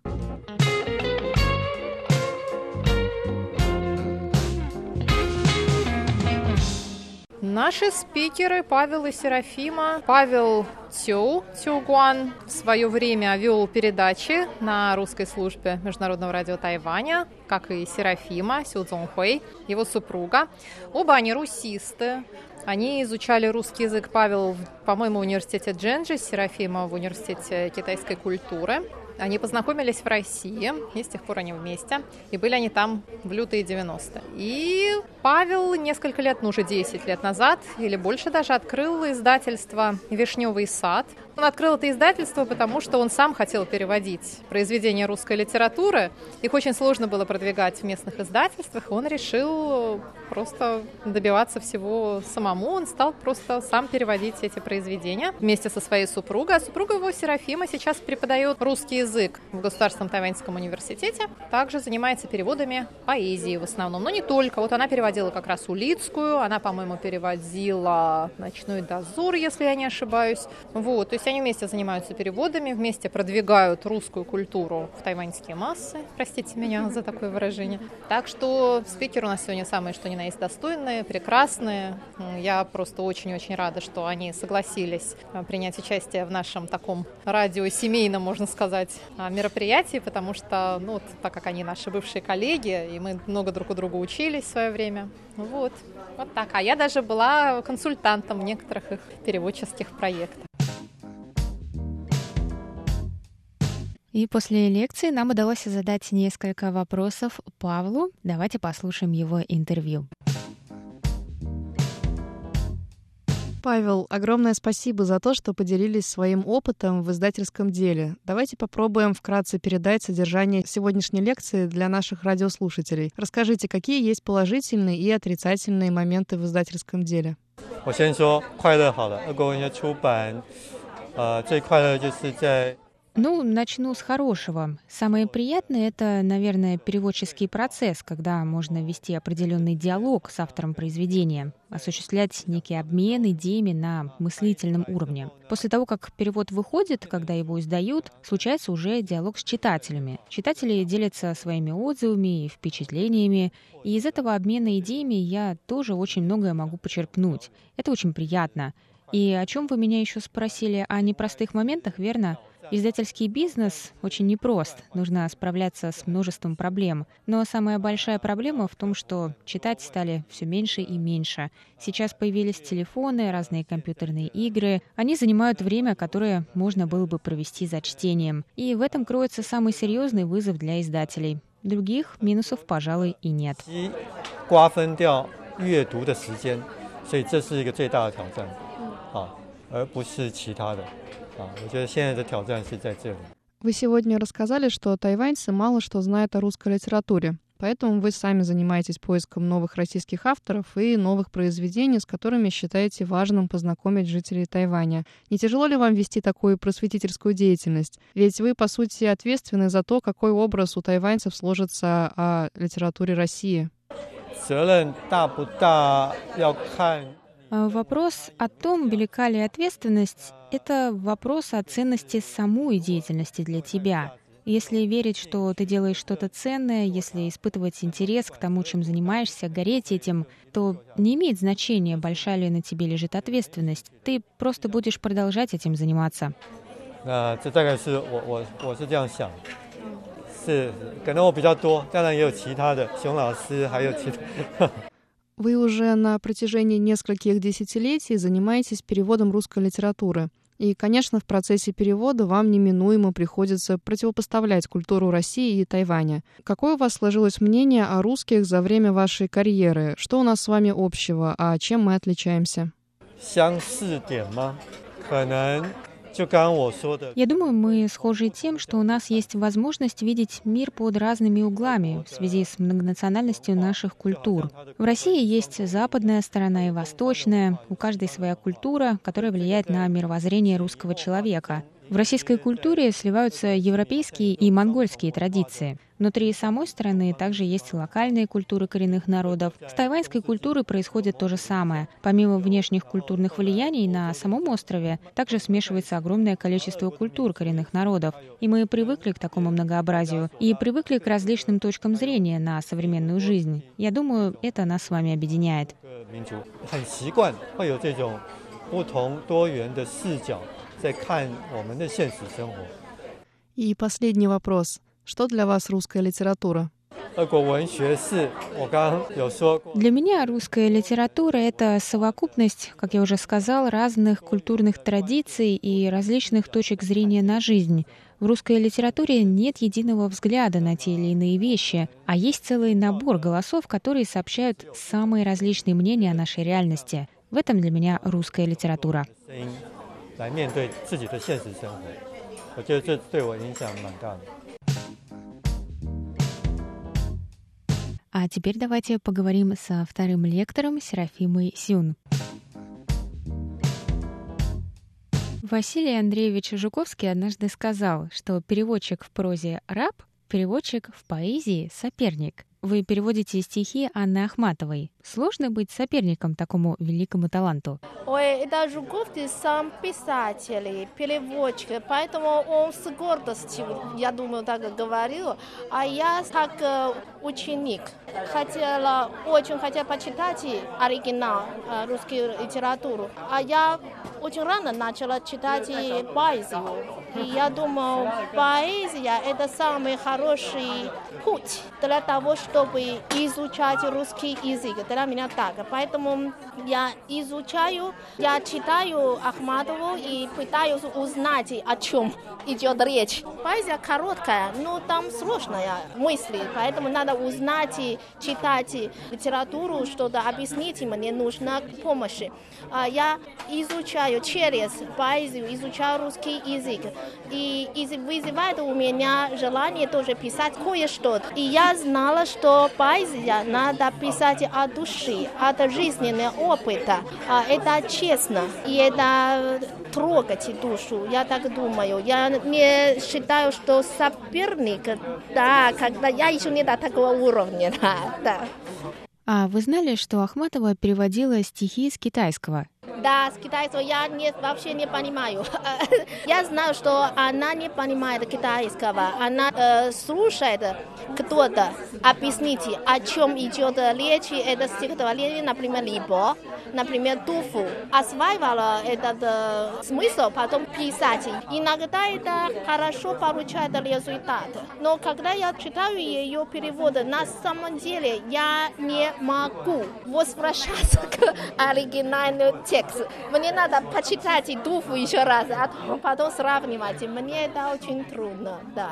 Наши спикеры Павел и Серафима. Павел Тю, Тюгуан, в свое время вел передачи на русской службе Международного радио Тайваня, как и Серафима Сю Цзонхуэй, его супруга. Оба они русисты. Они изучали русский язык Павел, по-моему, в университете Дженджи, Серафима в университете китайской культуры. Они познакомились в России, и с тех пор они вместе. И были они там в лютые 90-е. И Павел несколько лет, ну уже 10 лет назад, или больше даже, открыл издательство «Вишневый сад». Он открыл это издательство, потому что он сам хотел переводить произведения русской литературы. Их очень сложно было продвигать в местных издательствах, он решил просто добиваться всего самому. Он стал просто сам переводить эти произведения вместе со своей супругой. А супруга его, Серафима, сейчас преподает русский язык в Государственном Тайваньском университете. Также занимается переводами поэзии в основном, но не только. Вот она переводила как раз Улицкую, она, по-моему, переводила «Ночной дозор», если я не ошибаюсь. Вот, то есть они вместе занимаются переводами, вместе продвигают русскую культуру в тайваньские массы. Простите меня за такое выражение. Так что спикеры у нас сегодня самые, что ни на есть, достойные, прекрасные. Я просто очень-очень рада, что они согласились э, принять участие в нашем таком радио-семейном, можно сказать, а, мероприятии, потому что, ну, вот, так как они наши бывшие коллеги, и мы много друг у друга учились в свое время. Вот, вот так. А я даже была консультантом некоторых их переводческих проектах. И после лекции нам удалось задать несколько вопросов Павлу. Давайте послушаем его интервью. Павел, огромное спасибо за то, что поделились своим опытом в издательском деле. Давайте попробуем вкратце передать содержание сегодняшней лекции для наших радиослушателей. Расскажите, какие есть положительные и отрицательные моменты в издательском деле? 我先说快乐好了，俄国文学出版，呃，最快乐就是在 ну, начну с хорошего. Самое приятное — это, наверное, переводческий процесс, когда можно вести определенный диалог с автором произведения, осуществлять некий обмен идеями на мыслительном уровне. После того, как перевод выходит, когда его издают, случается уже диалог с читателями. Читатели делятся своими отзывами и впечатлениями, и из этого обмена идеями я тоже очень многое могу почерпнуть. Это очень приятно. И о чем вы меня еще спросили? О непростых моментах, верно? Издательский бизнес очень непрост, нужно справляться с множеством проблем. Но самая большая проблема в том, что читать стали все меньше и меньше. Сейчас появились телефоны, разные компьютерные игры. Они занимают время, которое можно было бы провести за чтением. И в этом кроется самый серьезный вызов для издателей. Других минусов, пожалуй, и нет. 一瓜分掉阅读的时间，所以这是一个最大的挑战，啊，而不是其他的， 啊，我觉得现在的挑战是在这里。 Вы сегодня рассказали, что тайваньцы мало что знают о русской литературе. Поэтому вы сами занимаетесь поиском новых российских авторов и новых произведений, с которыми считаете важным познакомить жителей Тайваня. Не тяжело ли вам вести такую просветительскую деятельность? Ведь вы, по сути, ответственны за то, какой образ у тайваньцев сложится о литературе России. 责任大不大要看 А Вопрос о том, велика ли ответственность, это вопрос о ценности самой деятельности для тебя. Если верить, что ты делаешь что-то ценное, если испытывать интерес к тому, чем занимаешься, гореть этим, то не имеет значения, большая ли на тебе лежит ответственность. Ты просто будешь продолжать этим заниматься. 那这大概是我我我是这样想，是可能我比较多，当然也有其他的熊老师，还有其他。 Вы уже на протяжении нескольких десятилетий занимаетесь переводом русской литературы. И, конечно, в процессе перевода вам неминуемо приходится противопоставлять культуру России и Тайваня. Какое у вас сложилось мнение о русских за время вашей карьеры? Что у нас с вами общего, а чем мы отличаемся? 相似点吗？可能就刚刚我说的， Я думаю, мы схожи тем, что у нас есть возможность видеть мир под разными углами в связи с многонациональностью наших культур. В России есть западная сторона и восточная, у каждой своя культура, которая влияет на мировоззрение русского человека. В российской культуре сливаются европейские и монгольские традиции. Внутри самой страны также есть локальные культуры коренных народов. С тайваньской культурой происходит то же самое. Помимо внешних культурных влияний на самом острове также смешивается огромное количество культур коренных народов. И мы привыкли к такому многообразию и привыкли к различным точкам зрения на современную жизнь. Я думаю, это нас с вами объединяет. 个民族很习惯会有这种不同多元的视角 在看我们的现实生活。 И последний вопрос. Что для вас русская литература? 俄国文学是我刚刚有说过， Для меня русская литература — это совокупность, как я уже сказал, разных культурных традиций и различных точек зрения на жизнь. В русской литературе нет единого взгляда на те или иные вещи, а есть целый набор голосов, которые сообщают самые различные мнения о нашей реальности. В этом для меня русская литература. 声音来面对自己的现实生活，我觉得这对我影响蛮大的。 А теперь давайте поговорим со вторым лектором Серафимой Сюн. Василий Андреевич Жуковский однажды сказал, что переводчик в прозе — раб, переводчик в поэзии — соперник. Вы переводите стихи Анны Ахматовой. Сложно быть соперником такому великому таланту? Ой, это Жуковский сам писатель, переводчик, поэтому он с гордостью, я думаю, так говорил. А я как э, ученик хотела, очень хотела почитать оригинал э, русскую литературу. А я очень рано начала читать поэзию. И я думаю, поэзия – это самый хороший путь для того, чтобы изучать русский язык. Для меня так. Поэтому я изучаю, я читаю Ахматову и пытаюсь узнать, о чем идет речь. Поэзия короткая, но там сложная мысль, поэтому надо узнать, и читать литературу, что-то объяснить, мне нужна помощь. А Я изучаю через поэзию, изучаю русский язык, и вызывает у меня желание тоже писать кое-что. И я знала, что поэзия надо писать от души, от жизненного опыта. А это честно, и это трогать душу, я так думаю. Я не считаю, что соперник, да, когда я еще не до такого уровня, да, (laughs) да. А вы знали, что Ахматова переводила стихи с китайского? Да, с китайского я не, вообще не понимаю. (laughs) я знаю, что она не понимает китайского. Она э, слушает кто-то. Объясните, о чем идет речь. Это стихотворение, например, либо, например, туфу. Осваивала этот э, смысл, потом писать. Иногда это хорошо получает результат. Но когда я читаю ее переводы, на самом деле я не могу возвращаться (laughs) к оригинальному тексту. Мне надо почитать и дуфу еще раз, а потом сравнивать. Мне это очень трудно, да.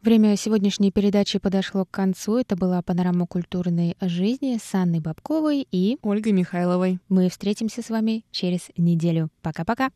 Время сегодняшней передачи подошло к концу. Это была панорама культурной жизни с Анной Бабковой и Ольгой Михайловой. Мы встретимся с вами через неделю. Пока-пока.